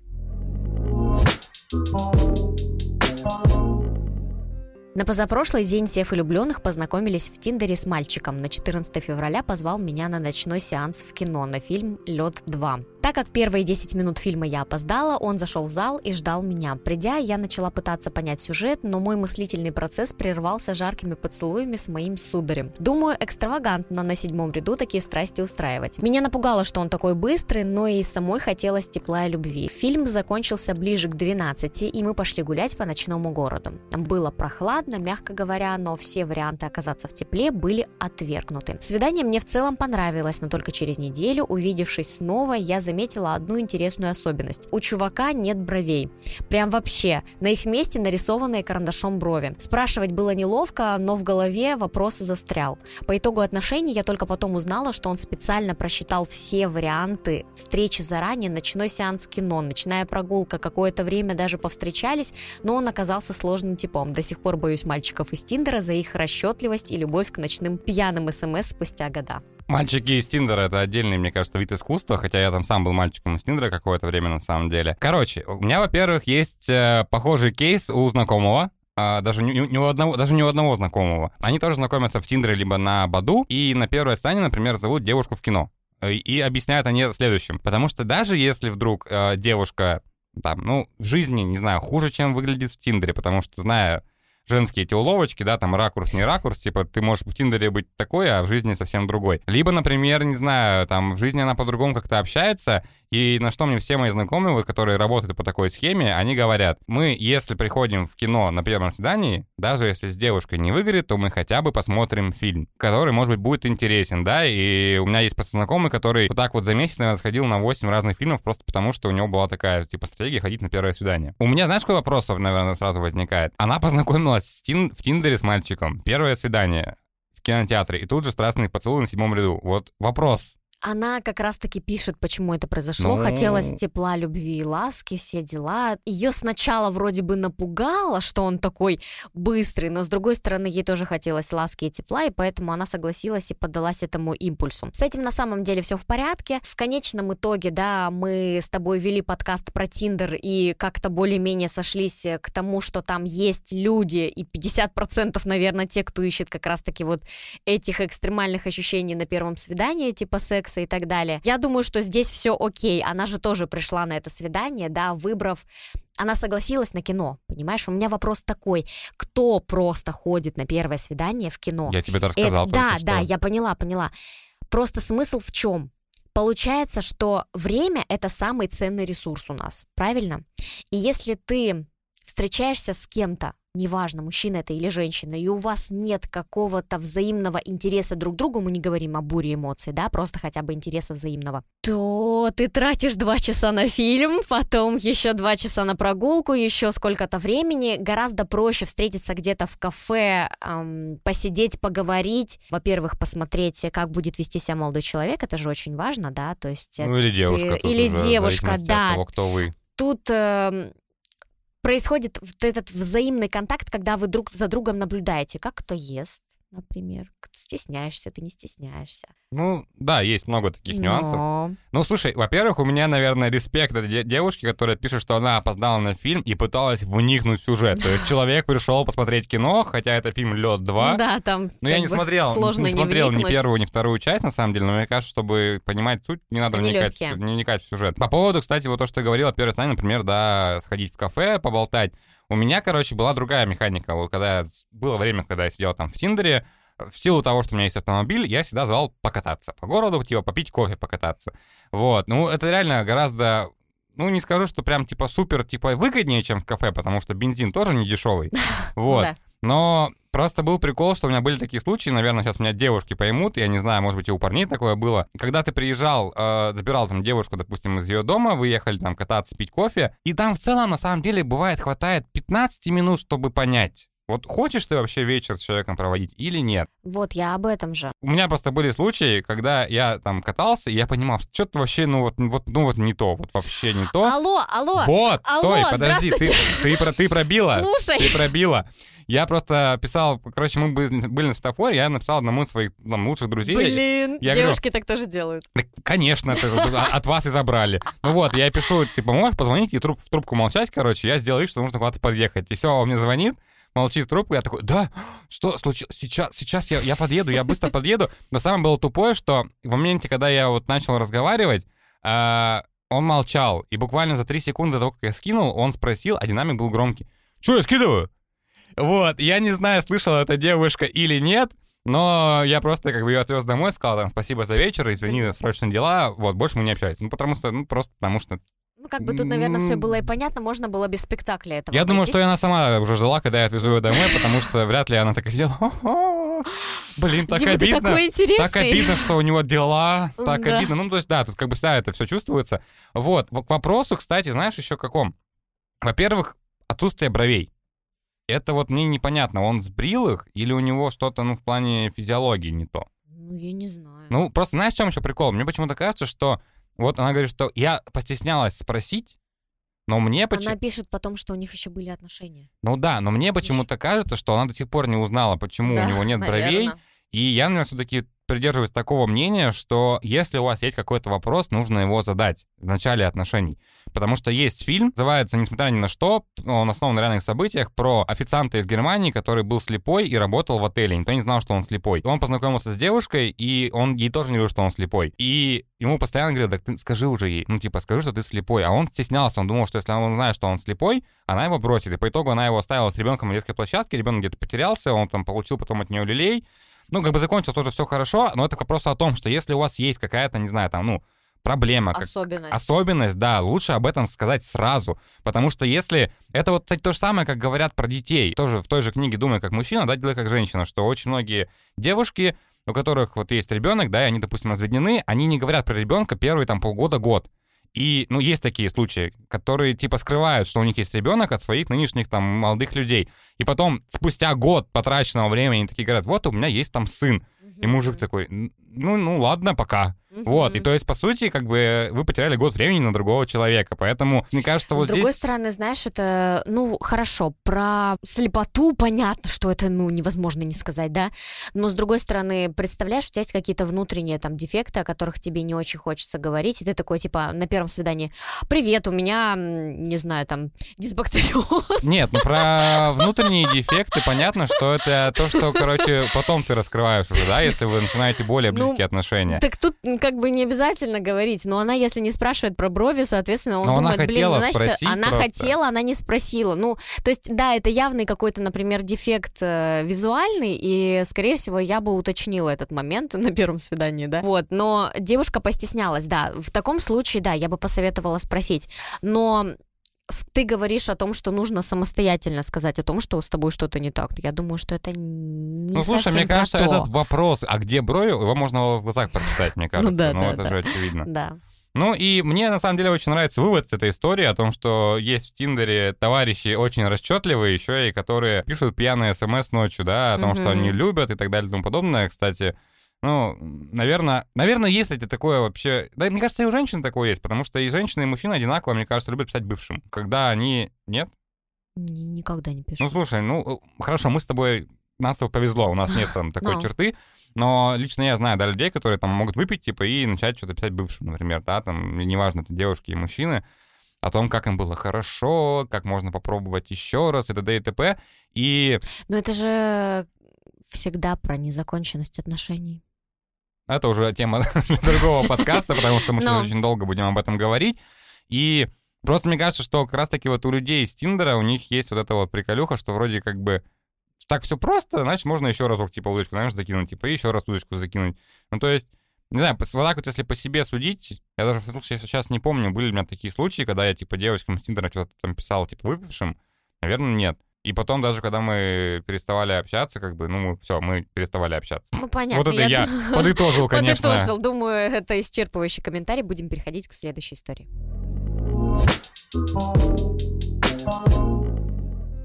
На позапрошлый день всех влюбленных познакомились в Тиндере с мальчиком. На 14 февраля позвал меня на ночной сеанс в кино на фильм «Лед 2». Так как первые 10 минут фильма я опоздала, он зашел в зал и ждал меня. Придя, я начала пытаться понять сюжет, но мой мыслительный процесс прервался жаркими поцелуями с моим сударем. Думаю, экстравагантно на седьмом ряду такие страсти устраивать. Меня напугало, что он такой быстрый, но и самой хотелось тепла и любви. Фильм закончился ближе к 12, и мы пошли гулять по ночному городу. Было прохладно, мягко говоря, но все варианты оказаться в тепле были отвергнуты. Свидание мне в целом понравилось, но только через неделю, увидевшись снова, я заметила одну интересную особенность. У чувака нет бровей. Прям вообще. На их месте нарисованные карандашом брови. Спрашивать было неловко, но в голове вопрос застрял. По итогу отношений я только потом узнала, что он специально просчитал все варианты встречи заранее, ночной сеанс кино, ночная прогулка, какое-то время даже повстречались, но он оказался сложным типом. До сих пор боюсь мальчиков из Тиндера за их расчетливость и любовь к ночным пьяным СМС спустя года. Мальчики из Тиндера — это отдельный, мне кажется, вид искусства, хотя я там сам был мальчиком из Тиндера какое-то время на самом деле. Короче, у меня, во-первых, есть э, похожий кейс у знакомого, а, даже не, не у одного, даже не у одного знакомого. Они тоже знакомятся в Тиндере либо на Баду, и на первое свидание, например, зовут девушку в кино. И объясняют они следующим. Потому что даже если вдруг э, девушка там, ну, в жизни, не знаю, хуже, чем выглядит в Тиндере, потому что, зная женские эти уловочки, да, там ракурс, не ракурс, типа ты можешь в Тиндере быть такой, а в жизни совсем другой. Либо, например, не знаю, там в жизни она по-другому как-то общается, и на что мне все мои знакомые, которые работают по такой схеме, они говорят, мы, если приходим в кино на первом свидании, даже если с девушкой не выгорит, то мы хотя бы посмотрим фильм, который, может быть, будет интересен, да, и у меня есть просто знакомый, который вот так вот за месяц, наверное, сходил на 8 разных фильмов просто потому, что у него была такая, типа, стратегия ходить на первое свидание. У меня, знаешь, какой вопрос, наверное, сразу возникает? Она познакомилась тин в Тиндере с мальчиком, первое свидание в кинотеатре, и тут же страстный поцелуй на седьмом ряду. Вот вопрос, она как раз-таки пишет, почему это произошло. Ну... Хотелось тепла, любви и ласки, все дела. Ее сначала вроде бы напугало, что он такой быстрый, но с другой стороны ей тоже хотелось ласки и тепла, и поэтому она согласилась и поддалась этому импульсу. С этим на самом деле все в порядке. В конечном итоге, да, мы с тобой вели подкаст про Тиндер и как-то более-менее сошлись к тому, что там есть люди, и 50% наверное те, кто ищет как раз-таки вот этих экстремальных ощущений на первом свидании, типа секс секса и так далее. Я думаю, что здесь все окей. Она же тоже пришла на это свидание, да, выбрав она согласилась на кино, понимаешь? У меня вопрос такой, кто просто ходит на первое свидание в кино? Я тебе это рассказал. Э, да, да, я поняла, поняла. Просто смысл в чем? Получается, что время — это самый ценный ресурс у нас, правильно? И если ты встречаешься с кем-то, неважно, мужчина это или женщина, и у вас нет какого-то взаимного интереса друг к другу, мы не говорим о буре эмоций, да, просто хотя бы интереса взаимного, то ты тратишь два часа на фильм, потом еще два часа на прогулку, еще сколько-то времени. Гораздо проще встретиться где-то в кафе, эм, посидеть, поговорить. Во-первых, посмотреть, как будет вести себя молодой человек, это же очень важно, да, то есть... Ну или девушка. Ты, или девушка, да. Того, кто вы. Тут э, происходит вот этот взаимный контакт, когда вы друг за другом наблюдаете, как кто ест, например. Стесняешься, ты не стесняешься. Ну, да, есть много таких Но... нюансов. Ну, слушай, во-первых, у меня, наверное, респект этой де- девушке, которая пишет, что она опоздала на фильм и пыталась вникнуть в сюжет. То есть человек пришел посмотреть кино, хотя это фильм «Лед 2». Да, там Но я не смотрел, сложно не, смотрел ни первую, ни вторую часть, на самом деле, но мне кажется, чтобы понимать суть, не надо вникать, не вникать в сюжет. По поводу, кстати, вот то, что ты говорила, знание, например, да, сходить в кафе, поболтать. У меня, короче, была другая механика. Вот когда было время, когда я сидел там в Тиндере, в силу того, что у меня есть автомобиль, я всегда звал покататься по городу, типа попить кофе, покататься. Вот, ну это реально гораздо ну, не скажу, что прям типа супер, типа выгоднее, чем в кафе, потому что бензин тоже не дешевый. [LAUGHS] Вот. Но просто был прикол, что у меня были такие случаи, наверное, сейчас меня девушки поймут, я не знаю, может быть, и у парней такое было. Когда ты приезжал, э, забирал там девушку, допустим, из ее дома, вы ехали там кататься, пить кофе, и там в целом, на самом деле, бывает, хватает 15 минут, чтобы понять, вот хочешь ты вообще вечер с человеком проводить или нет? Вот, я об этом же. У меня просто были случаи, когда я там катался, и я понимал, что что-то вообще, ну вот, вот, ну вот не то, вот вообще не то. Алло, алло. Вот, алло, стой, подожди, ты, ты, ты, ты пробила. Слушай. Ты пробила. Я просто писал, короче, мы были на светофоре, я написал одному из своих там, лучших друзей. Блин, я девушки говорю, так тоже делают. Да, конечно, это, от вас и забрали. Ну вот, я пишу, типа, можешь позвонить и труп, в трубку молчать, короче, я сделал вид, что нужно куда-то подъехать. И все, он мне звонит, молчит трубку, я такой, да, что случилось? Сейчас, сейчас я, я подъеду, я быстро подъеду. Но самое было тупое, что в моменте, когда я вот начал разговаривать, э, он молчал. И буквально за три секунды до того, как я скинул, он спросил, а динамик был громкий. Что я скидываю? Вот, я не знаю, слышала эта девушка или нет, но я просто как бы ее отвез домой, сказал там спасибо за вечер, извини, срочные дела, вот, больше мы не общались. Ну, потому что, ну, просто потому что ну, как бы тут, наверное, все было и понятно, можно было без спектакля этого. Я думаю, что она сама уже ждала, когда я отвезу ее домой, потому что вряд ли она так сидела. Блин, так Дима, обидно. Такой интересный. Так обидно, что у него дела. Так да. обидно. Ну, то есть, да, тут как бы, да, это все чувствуется. Вот. К вопросу, кстати, знаешь, еще каком? Во-первых, отсутствие бровей. Это вот мне непонятно, он сбрил их или у него что-то, ну, в плане физиологии не то? Ну, я не знаю. Ну, просто знаешь, в чем еще прикол? Мне почему-то кажется, что вот она говорит, что я постеснялась спросить, но мне почему... Она пишет потом, что у них еще были отношения. Ну да, но мне почему-то кажется, что она до сих пор не узнала, почему да, у него нет наверное. [LAUGHS] бровей. И я, наверное, все-таки придерживаюсь такого мнения, что если у вас есть какой-то вопрос, нужно его задать в начале отношений. Потому что есть фильм, называется «Несмотря ни на что», он основан на реальных событиях, про официанта из Германии, который был слепой и работал в отеле. Никто не знал, что он слепой. Он познакомился с девушкой, и он ей тоже не говорил, что он слепой. И ему постоянно говорил, так ты скажи уже ей, ну типа скажи, что ты слепой. А он стеснялся, он думал, что если он знает, что он слепой, она его бросит. И по итогу она его оставила с ребенком на детской площадке, ребенок где-то потерялся, он там получил потом от нее люлей, ну, как бы закончилось тоже все хорошо, но это вопрос о том, что если у вас есть какая-то, не знаю, там, ну, проблема. Особенность. Как, особенность, да, лучше об этом сказать сразу. Потому что если... Это вот, кстати, то же самое, как говорят про детей. Тоже в той же книге «Думай как мужчина», да, делай как женщина», что очень многие девушки, у которых вот есть ребенок, да, и они, допустим, разведены, они не говорят про ребенка первые там полгода-год. И, ну, есть такие случаи, которые, типа, скрывают, что у них есть ребенок от своих нынешних, там, молодых людей. И потом, спустя год потраченного времени, они такие говорят, вот, у меня есть там сын. И мужик такой, ну, ну ладно, пока. Угу. Вот, и то есть, по сути, как бы вы потеряли год времени на другого человека, поэтому, мне кажется, вот С другой стороны, знаешь, это, ну, хорошо, про слепоту понятно, что это, ну, невозможно не сказать, да, но с другой стороны, представляешь, у тебя есть какие-то внутренние там дефекты, о которых тебе не очень хочется говорить, и ты такой, типа, на первом свидании, привет, у меня, не знаю, там, дисбактериоз. Нет, ну, про [LAUGHS] внутренние дефекты понятно, что это то, что, короче, потом ты раскрываешь уже, да, если вы начинаете более ну, близкие ну, отношения. Так тут как бы не обязательно говорить, но она, если не спрашивает про брови, соответственно, он Но она думает, блин, хотела ну, значит, она просто. хотела, она не спросила. Ну, то есть, да, это явный какой-то, например, дефект э, визуальный, и, скорее всего, я бы уточнила этот момент [LAUGHS] на первом свидании, да. Вот, но девушка постеснялась, да. В таком случае, да, я бы посоветовала спросить. Но ты говоришь о том, что нужно самостоятельно сказать о том, что с тобой что-то не так. Я думаю, что это не Ну, слушай, мне кажется, то. этот вопрос, а где брови, его можно в глазах прочитать, мне [LAUGHS] кажется. да, Ну, да, это да. же очевидно. Да. Ну и мне на самом деле очень нравится вывод этой истории о том, что есть в Тиндере товарищи очень расчетливые, еще и которые пишут пьяные смс ночью, да, о том, что Мгм. они любят и так далее и тому подобное. Кстати, ну, наверное, наверное, есть эти такое вообще... Да, мне кажется, и у женщин такое есть, потому что и женщины, и мужчины одинаково, мне кажется, любят писать бывшим. Когда они... Нет? Ни- Никогда не пишу. Ну, слушай, ну, хорошо, мы с тобой... Нас тобой повезло, у нас нет там такой Ну. черты, но лично я знаю, да, людей, которые там могут выпить, типа, и начать что-то писать бывшим, например, да, там, неважно, это девушки и мужчины, о том, как им было хорошо, как можно попробовать еще раз, и т.д. и т.п. И Но это же всегда про незаконченность отношений. Это уже тема [LAUGHS] другого подкаста, потому что мы сейчас Но. очень долго будем об этом говорить. И просто мне кажется, что как раз-таки вот у людей из Тиндера у них есть вот эта вот приколюха, что вроде как бы так все просто, значит, можно еще разок, типа, удочку, знаешь, закинуть, типа, и еще раз удочку закинуть. Ну, то есть, не знаю, вот так вот, если по себе судить, я даже в случае сейчас не помню, были у меня такие случаи, когда я, типа, девочкам с Тиндера что-то там писал, типа, выпившим, наверное, нет. И потом даже, когда мы переставали общаться, как бы, ну, все, мы переставали общаться. Ну, понятно. вот это я подытожил, [LAUGHS] конечно. Подытожил. Думаю, это исчерпывающий комментарий. Будем переходить к следующей истории.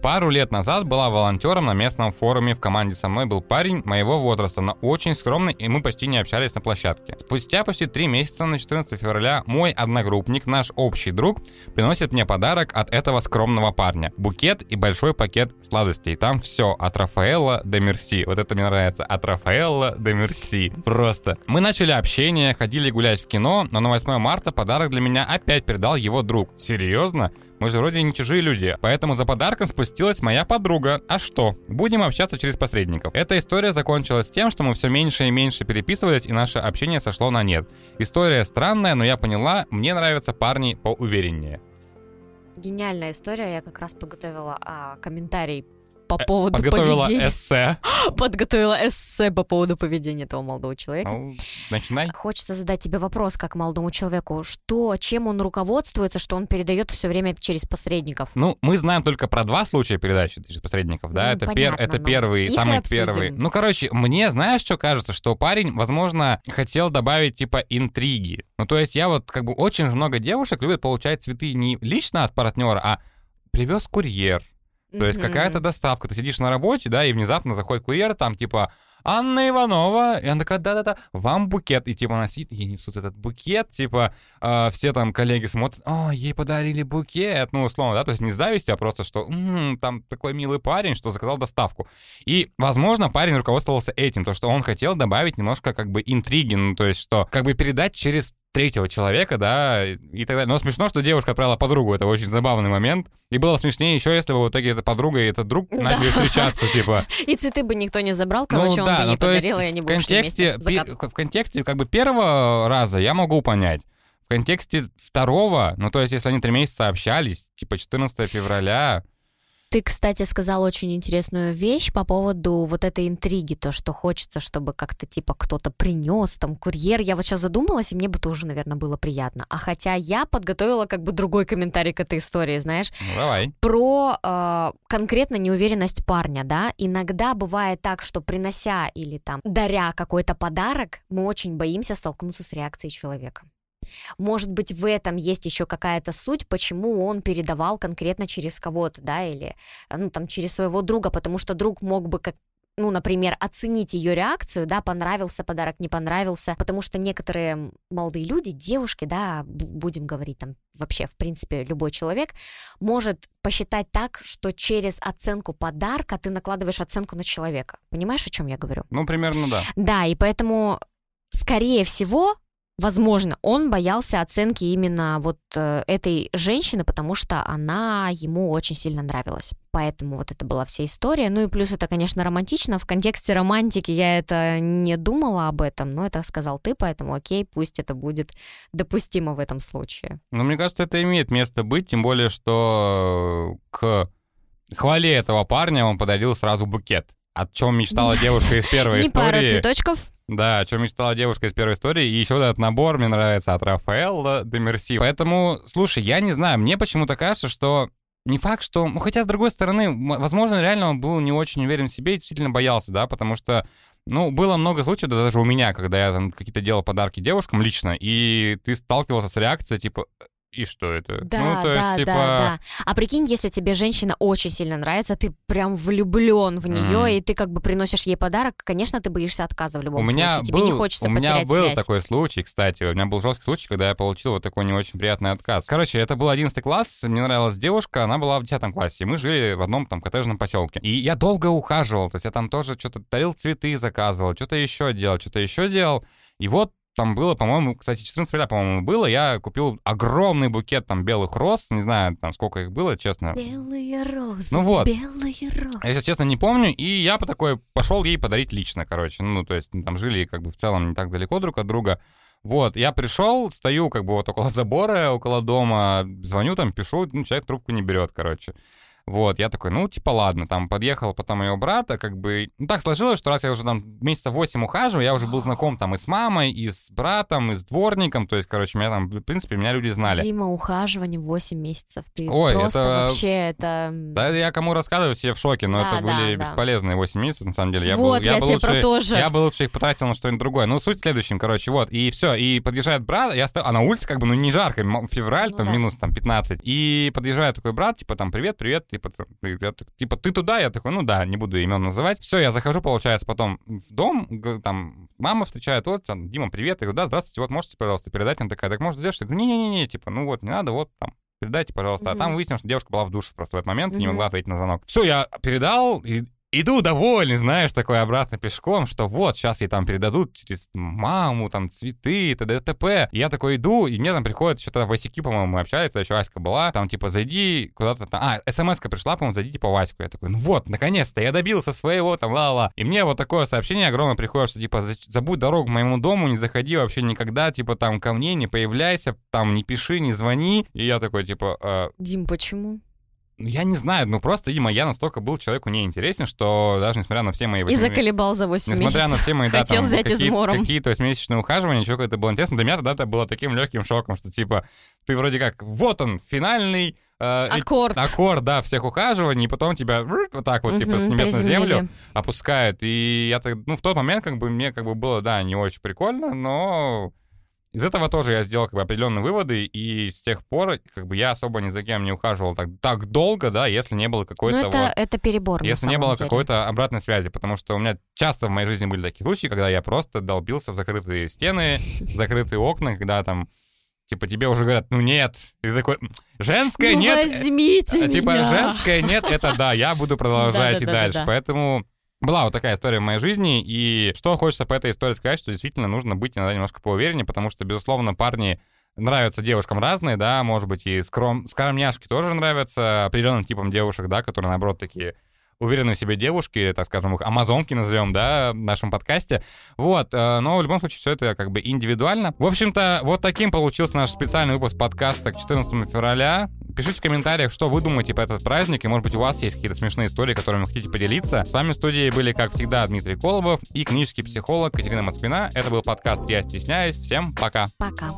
Пару лет назад была волонтером на местном форуме. В команде со мной был парень моего возраста, но очень скромный, и мы почти не общались на площадке. Спустя почти три месяца, на 14 февраля, мой одногруппник, наш общий друг, приносит мне подарок от этого скромного парня. Букет и большой пакет сладостей. Там все от Рафаэла до Мерси. Вот это мне нравится. От Рафаэла до Мерси. Просто. Мы начали общение, ходили гулять в кино, но на 8 марта подарок для меня опять передал его друг. Серьезно? Мы же вроде не чужие люди, поэтому за подарком спустилась моя подруга. А что? Будем общаться через посредников. Эта история закончилась тем, что мы все меньше и меньше переписывались, и наше общение сошло на нет. История странная, но я поняла, мне нравятся парни поувереннее. Гениальная история. Я как раз подготовила а, комментарий по поводу Э, Подготовила поведения. эссе. [GASPS] Подготовила эссе по поводу поведения этого молодого человека. Ну, начинай. Хочется задать тебе вопрос, как молодому человеку, что, чем он руководствуется, что он передает все время через посредников? Ну, мы знаем только про два случая передачи через посредников, да? Ну, это, пер- понятно, это но первый, самый первый. Ну, короче, мне, знаешь, что кажется, что парень, возможно, хотел добавить, типа, интриги. Ну, то есть я вот, как бы, очень много девушек любят получать цветы не лично от партнера, а привез курьер. То есть какая-то доставка. Ты сидишь на работе, да, и внезапно заходит курьер, там, типа, Анна Иванова. И она такая, да-да-да, вам букет. И типа она сидит, ей несут этот букет, типа э, все там коллеги смотрят, о, ей подарили букет, ну, условно, да, то есть не с завистью, а просто, что «М, там такой милый парень, что заказал доставку. И, возможно, парень руководствовался этим, то, что он хотел добавить немножко как бы интриги, ну, то есть, что как бы передать через третьего человека, да, и так далее. Но смешно, что девушка отправила подругу, это очень забавный момент. И было смешнее еще, если бы в итоге эта подруга и этот друг начали встречаться, типа. [LAUGHS] И цветы бы никто не забрал, короче, он бы не ну, подарил, и они в бы ушли контексте, вместе в контексте как бы первого раза я могу понять. В контексте второго, ну то есть если они три месяца общались, типа 14 февраля, Ты, кстати, сказал очень интересную вещь по поводу вот этой интриги, то, что хочется, чтобы как-то типа кто-то принес, там, курьер. Я вот сейчас задумалась, и мне бы тоже, наверное, было приятно. А хотя я подготовила как бы другой комментарий к этой истории, знаешь, ну давай. про э, конкретно неуверенность парня, да. Иногда бывает так, что принося или там даря какой-то подарок, мы очень боимся столкнуться с реакцией человека. Может быть, в этом есть еще какая-то суть, почему он передавал конкретно через кого-то, да, или э, ну, там, через своего друга, потому что друг мог бы как ну, например, оценить ее реакцию, да, понравился подарок, не понравился, потому что некоторые молодые люди, девушки, да, будем говорить там вообще, в принципе, любой человек, может посчитать так, что через оценку подарка ты накладываешь оценку на человека. Понимаешь, о чем я говорю? Ну примерно да. Да, и поэтому, скорее всего, Возможно, он боялся оценки именно вот э, этой женщины, потому что она ему очень сильно нравилась. Поэтому вот это была вся история. Ну и плюс это, конечно, романтично. В контексте романтики я это не думала об этом, но это сказал ты, поэтому окей, пусть это будет допустимо в этом случае. Ну, мне кажется, это имеет место быть, тем более, что к хвале этого парня он подарил сразу букет. О чем мечтала девушка из [LAUGHS] первой Не истории. пара цветочков. Да, о чем мечтала девушка из первой истории. И еще этот набор мне нравится от Рафаэла де Мерси. Поэтому, слушай, я не знаю, мне почему-то кажется, что не факт, что... Ну, хотя, с другой стороны, возможно, реально он был не очень уверен в себе и действительно боялся, да, потому что ну, было много случаев, да, даже у меня, когда я там какие-то делал подарки девушкам лично, и ты сталкивался с реакцией, типа, и что это? Да, ну, то да, есть, типа... да, да. А прикинь, если тебе женщина очень сильно нравится, ты прям влюблен в нее, Мгм. и ты как бы приносишь ей подарок, конечно, ты боишься отказа в У любом меня случае. Тебе был, не хочется у меня был связь. такой случай, кстати, у меня был жесткий случай, когда я получил вот такой не очень приятный отказ. Короче, это был 11 класс, мне нравилась девушка, она была в 10 классе, и мы жили в одном там коттеджном поселке. И я долго ухаживал, то есть я там тоже что-то дарил цветы, заказывал, что-то еще делал, что-то еще делал. И вот там было, по-моему, кстати, 14 февраля, по-моему, было, я купил огромный букет там белых роз, не знаю, там сколько их было, честно. Белые розы, Ну вот. белые розы. Я сейчас, честно, не помню, и я по такой пошел ей подарить лично, короче. Ну, то есть там жили как бы в целом не так далеко друг от друга. Вот, я пришел, стою как бы вот около забора, около дома, звоню там, пишу, ну, человек трубку не берет, короче. Вот, я такой, ну, типа, ладно, там, подъехал потом ее брата, как бы, ну, так сложилось, что раз я уже там месяца 8 ухаживаю, я уже был знаком там и с мамой, и с братом, и с дворником, то есть, короче, меня там, в принципе, меня люди знали. Дима, ухаживание 8 месяцев. Ты Ой, просто это- вообще это... Да, я кому рассказываю, все в шоке, но Да, это были да, бесполезные 8 месяцев, на самом деле. Я вот, был, я, бы тебе лучше, про то же. Я бы лучше их потратил на что-нибудь другое. Ну, суть в следующем, короче, вот. И все, и подъезжает брат, я стою, а на улице как бы, ну, не жарко, февраль, Ну там, да. минус, там, 15. И подъезжает такой брат, типа, там, привет, привет, типа, я типа, ты туда? Я такой, ну да, не буду имен называть. Все, я захожу, получается, потом в дом, там, мама встречает, вот, там, Дима, привет. Я говорю, да, здравствуйте, вот, можете, пожалуйста, передать? Она такая, так может сделаешь? Я говорю, не-не-не, типа, ну вот, не надо, вот, там, передайте, пожалуйста. А там выяснилось, что девушка была в душе просто в этот момент, и не могла ответить на звонок. Все, я передал, и иду довольный, знаешь, такой обратно пешком, что вот, сейчас ей там передадут через маму, там, цветы, т.д. т.п. И я такой иду, и мне там приходит, что-то в ICQ, по-моему, мы общались, еще Аська была, там, типа, зайди куда-то там, а, смс-ка пришла, по-моему, зайди, типа, в Аську. Я такой, ну вот, наконец-то, я добился своего, там, ла-ла. И мне вот такое сообщение огромное приходит, что, типа, «За- забудь дорогу к моему дому, не заходи вообще никогда, типа, там, ко мне, не появляйся, там, не пиши, не звони. И я такой, типа, «Э, Дим, почему? Ну, Я не знаю, ну просто, видимо, я настолько был человеку неинтересен, что даже несмотря на все мои... И заколебал за 8 Несмотря на месяцев. все мои, да, Хотел там, взять какие- измором. какие-то восьмимесячные ухаживания, ничего это было интересно. Для меня тогда это было таким легким шоком, что типа ты вроде как, вот он, финальный э, и- Аккорд. аккорд, да, всех ухаживаний, и потом тебя вот так вот, типа, с небес на землю опускает. И я так, ну, в тот момент, как бы, мне как бы было, да, не очень прикольно, но из этого тоже я сделал как бы определенные выводы, и с тех пор как бы я особо ни за кем не ухаживал так, так долго, да, если не было Ну, какой-то это, вот... это перебор, Если не было деле. какой-то обратной связи, потому что у меня часто в моей жизни были такие случаи, когда я просто долбился в закрытые стены, [LAUGHS] в закрытые окна, когда там, типа, тебе уже говорят, ну нет. И ты такой, женское Ну, нет, э, возьмите а, Типа, меня. женское нет, это да, я буду [LAUGHS] продолжать и дальше. Поэтому была вот такая история в моей жизни, и что хочется по этой истории сказать, что действительно нужно быть иногда немножко поувереннее, потому что, безусловно, парни нравятся девушкам разные, да, может быть, и скром... скромняшки тоже нравятся определенным типом девушек, да, которые, наоборот, такие уверенные в себе девушки, так скажем, их амазонки назовем, да, в нашем подкасте. Вот, э, но в любом случае все это как бы индивидуально. В общем-то, вот таким получился наш специальный выпуск подкаста к 14 февраля. Пишите в комментариях, что вы думаете про этот праздник, и, может быть, у вас есть какие-то смешные истории, которыми вы хотите поделиться. С вами в студии были, как всегда, Дмитрий Колобов и книжский психолог Катерина Москвина. Это был подкаст «Я стесняюсь». Всем пока! Пока.